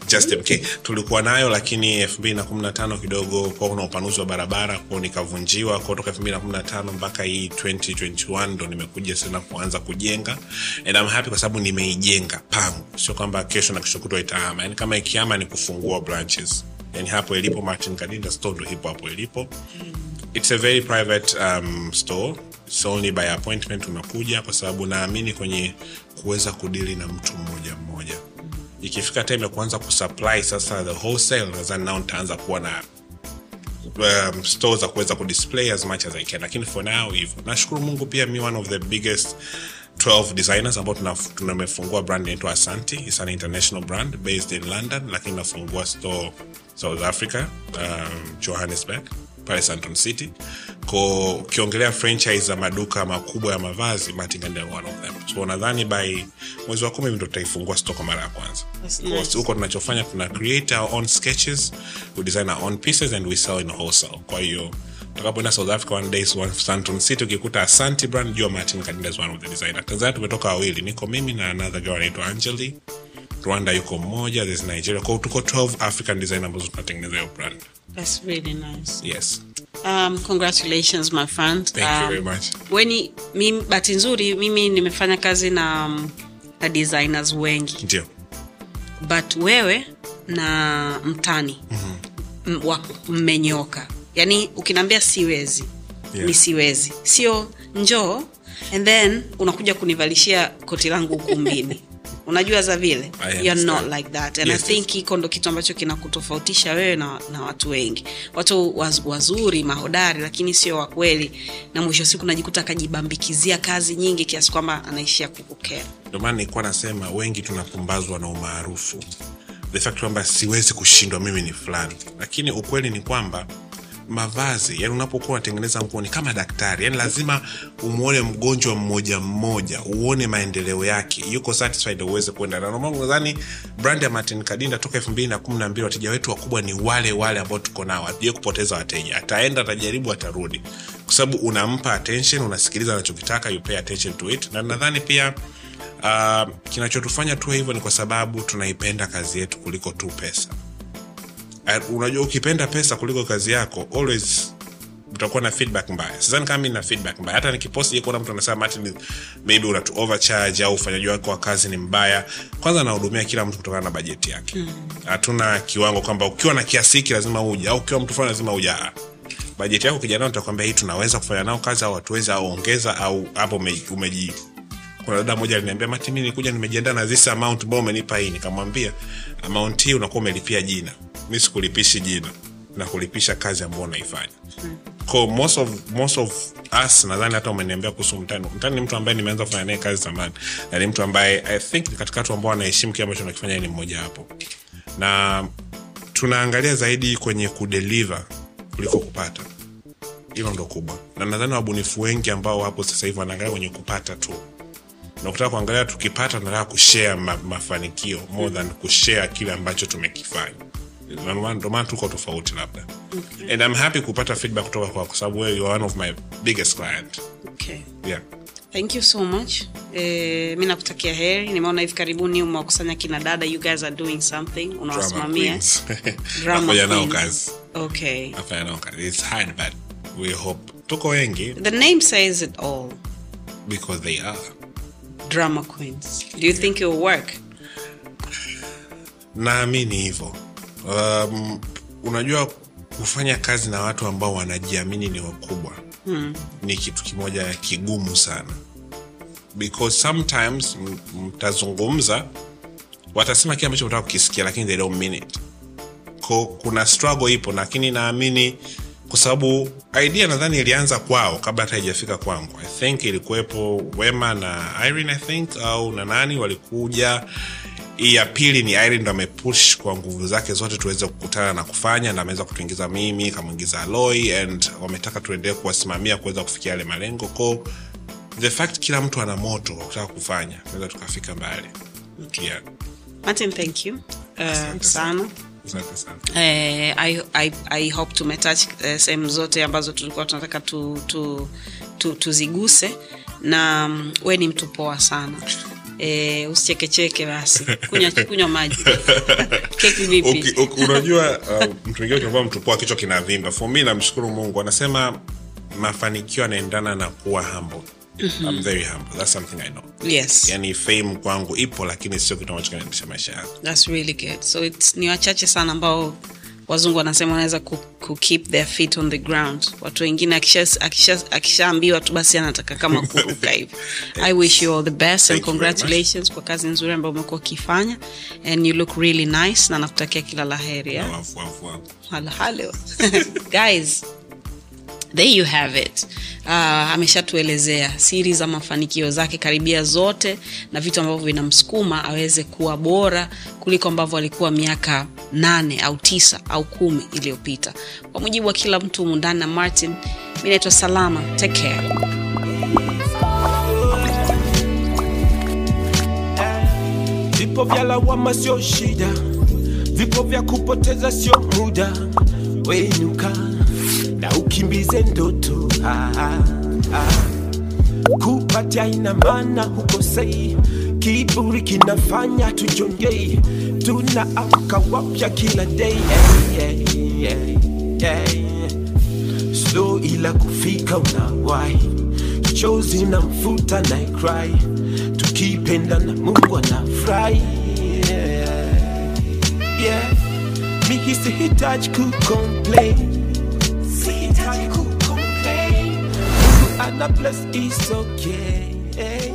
B: Just MK tulikuwa nayo lakini 2015 kidogo kuna upanuzi wa barabara kwao nikavunjiwa kwa toka 2015 mpaka hii 2021 ndo nimekuja sana kuanza kujenga. And I'm happy kwa sababu nimeijenga pangu. Sio kwamba kesho na kesho kutwa itaama. Yani kama ikiama ni kufungua branches. Yani hapo ilipo martin kadinda store ndo hipo hapo ilipo it's a very private um, store. It's only by appointment unakuja kwa sababu naamini kwenye kuweza kudili na mtu mmoja mmoja. Ikifika time ya kuanza kusupply sasa the wholesale nadhani nao nitaanza kuwa na um, store za kuweza kudisplay as much as i can. Lakini for now hivyo. Nashukuru mungu pia mi one of the biggest 12 designers ambao tunamefungua brand inaitwa asanti is an international brand based in london lakini nafungua store south africa um, johannesburg pale Sandton city. Ko ukiongelea franchise za maduka makubwa ya mavazi matingania one of them. So nadhani by mwezi wa kumi ndo tutaifungua store kwa mara ya kwanza.
A: Nice.
B: huko tunachofanya tuna create our own sketches we design our own pieces and we sell in wholesale. Kwa hiyo utakapoenda south africa one day one santon city ukikuta asanti brand jua martin kadinda is one of the designer tanzania tumetoka wawili niko mimi na another girl anaitwa angeli rwanda yuko mmoja there's nigeria. Kwao tuko 12 african design ambazo tunatengeneza hiyo brand.
A: That's really nice.
B: Yes.
A: Um, congratulations my friend.
B: Thank you very much.
A: weni mimi bahati nzuri mimi nimefanya kazi na, um, na designers wengi.
B: Ndio.
A: But wewe na mtani mm-hmm. wako mmenyoka. Yaani ukiniambia siwezi
B: Yeah.
A: ni siwezi. Sio njoo and then unakuja kunivalishia koti langu ukumbini <laughs> unajua za vile You're not like that. And
B: Yes,
A: i think hiko ndo kitu ambacho kinakutofautisha wewe na, na watu wengi. Watu waz, wazuri mahodari lakini sio wakweli na mwisho siku najikuta akajibambikizia kazi nyingi kiasi kwamba anaishia kukukera.
B: Ndio maana nilikuwa nasema wengi tunapumbazwa na umaarufu. The fact kwamba siwezi kushindwa mimi ni fulani. Lakini ukweli ni kwamba mavazi. Yani unapokuwa unatengeneza nguo ni kama daktari. Yani lazima umwone mgonjwa mmoja mmoja uone maendeleo yake. Yuko satisfied uweze kwenda na nomangu nadhani brand ya martin kadinda toka elfu mbili na kumi na mbili wateja wetu wakubwa ni wale wale ambao tuko nao. Hatujai kupoteza wateja. Ataenda atajaribu atarudi. Kwa sababu unampa attention unasikiliza anachokitaka you pay attention to it. Na nadhani pia uh, kinachotufanya tuwe hivyo ni kwa sababu tunaipenda kazi yetu kuliko tu pesa unajua ukipenda pesa kuliko kazi yako always utakuwa na feedback mbaya. Sidhani kama mi na feedback mbaya. Hata nikiposti kuona mtu anasema martin maybe unatu overcharge au ufanyaji wako wa kazi ni mbaya. Kwanza nahudumia kila mtu kutokana na bajeti yake. Hatuna kiwango kwamba ukiwa na kiasi hiki lazima uja au ukiwa mtu fulani lazima uje Ah. bajeti yako kijana nitakwambia hii tunaweza kufanya nao kazi au hatuwezi au ongeza au hapo umeji kuna dada moja aliniambia mati mi nikuja nimejiandaa na this amount mbao umenipa hii. Nikamwambia amount hii unakuwa umelipia jina mi sikulipishi jina na kulipisha kazi ambayo unaifanya ko most of, most of us nadhani hata umeniambia kuhusu mtani. Mtani ni mtu ambaye nimeanza kufanya naye kazi zamani na ni mtu ambaye i think katika watu ambao anaheshimu kile ambacho nakifanya ni mmoja hapo na tunaangalia zaidi kwenye kudeliver kuliko kupata. Hilo ndo kubwa. Na na nadhani wabunifu wengi ambao wapo sasa hivi wanaangalia kwenye kupata tu. Nakutaka kuangalia tukipata nataka kushare ma, mafanikio more than kushare kile ambacho tumekifanya Maana tuko tofauti labda. And I'm happy kupata feedback kutoka kwako kwa sababu wewe you are one of my biggest client.
A: Okay.
B: yeah.
A: Thank you so much. Eh, mi nakutakia heri. Nimeona hivi karibuni umewakusanya kina dada. You guys are doing something. Unawasimamia.
B: Queens. <laughs>
A: Drama
B: Nafanya nao kazi.
A: Okay.
B: Nao kazi. It's hard but we hope. Tuko wengi.
A: The name says it all.
B: Because they are.
A: Drama queens. Do you think it will work?
B: Naamini hivyo um, unajua kufanya kazi na watu ambao wanajiamini ni wakubwa. Hmm. ni kitu kimoja kigumu sana. Because sometimes mtazungumza watasema kile ambacho mtaka kukisikia lakini they don't mean it. Ko kuna struggle ipo lakini naamini kwa sababu idea nadhani ilianza kwao kabla hata haijafika kwangu. I think ilikuwepo wema na irene i think au na nani walikuja hii ya pili ni irene ndo amepush kwa nguvu zake zote tuweze kukutana na kufanya na ameweza kutuingiza mimi kamwingiza aloy and wametaka tuendelee kuwasimamia kuweza kufikia yale malengo. Ko the fact kila mtu ana moto wa kutaka kufanya tunaweza tukafika mbali. Yeah.
A: martin thank you. Uh, sana. eh, I, I, I hope tumetouch eh, sehemu zote ambazo tulikuwa tunataka tu, tu, tu, tuziguse. Na mm, we ni mtu poa sana eh, usichekecheke basi kunywa kunywa maji <laughs> keki vipi
B: Okay, okay, unajua uh, mtu mwingine tunakuwa mtupoa kichwa kinavimba for me namshukuru mungu anasema mafanikio yanaendana na kuwa humble I'm very humble. That's something I know.
A: yes
B: Yani fame kwangu ipo lakini sio kitu ambacho kinaendesha maisha yangu.
A: That's really good. So it's ni wachache sana ambao wazungu wanasema wanaweza ku, ku keep their feet on the ground. Watu wengine akishaambiwa akisha, akishaambiwa tu basi anataka kama <laughs> kuruka hivo I wish you all the best and
B: Thank
A: congratulations kwa kazi nzuri ambayo umekuwa ukifanya. And you look really nice na nakutakia kila la heri. <laughs> Guys, there you have it. Uh, ameshatuelezea siri za mafanikio zake karibia zote na vitu ambavyo vinamsukuma aweze kuwa bora kuliko ambavyo alikuwa miaka nane au tisa au kumi iliyopita. Kwa mujibu wa kila mtu mundani na martin mi naitwa salama. Take care.
D: Vipo vya lawama sio shida, vipo vya kupoteza sio muda. Wenuka na ukimbize ndoto ah, ah, ah. Kupatia ina maana hukosei, kiburi kinafanya tujongei, tunaamka wapya kila day hey, hey, hey, hey. Slow ila kufika unawahi, chozi na mfuta na cry, tukipenda na Mungu anafurahi yeah. yeah. Mihisi hitaji kucomplain, sihitaji kucomplain, Mungu ana bless is okay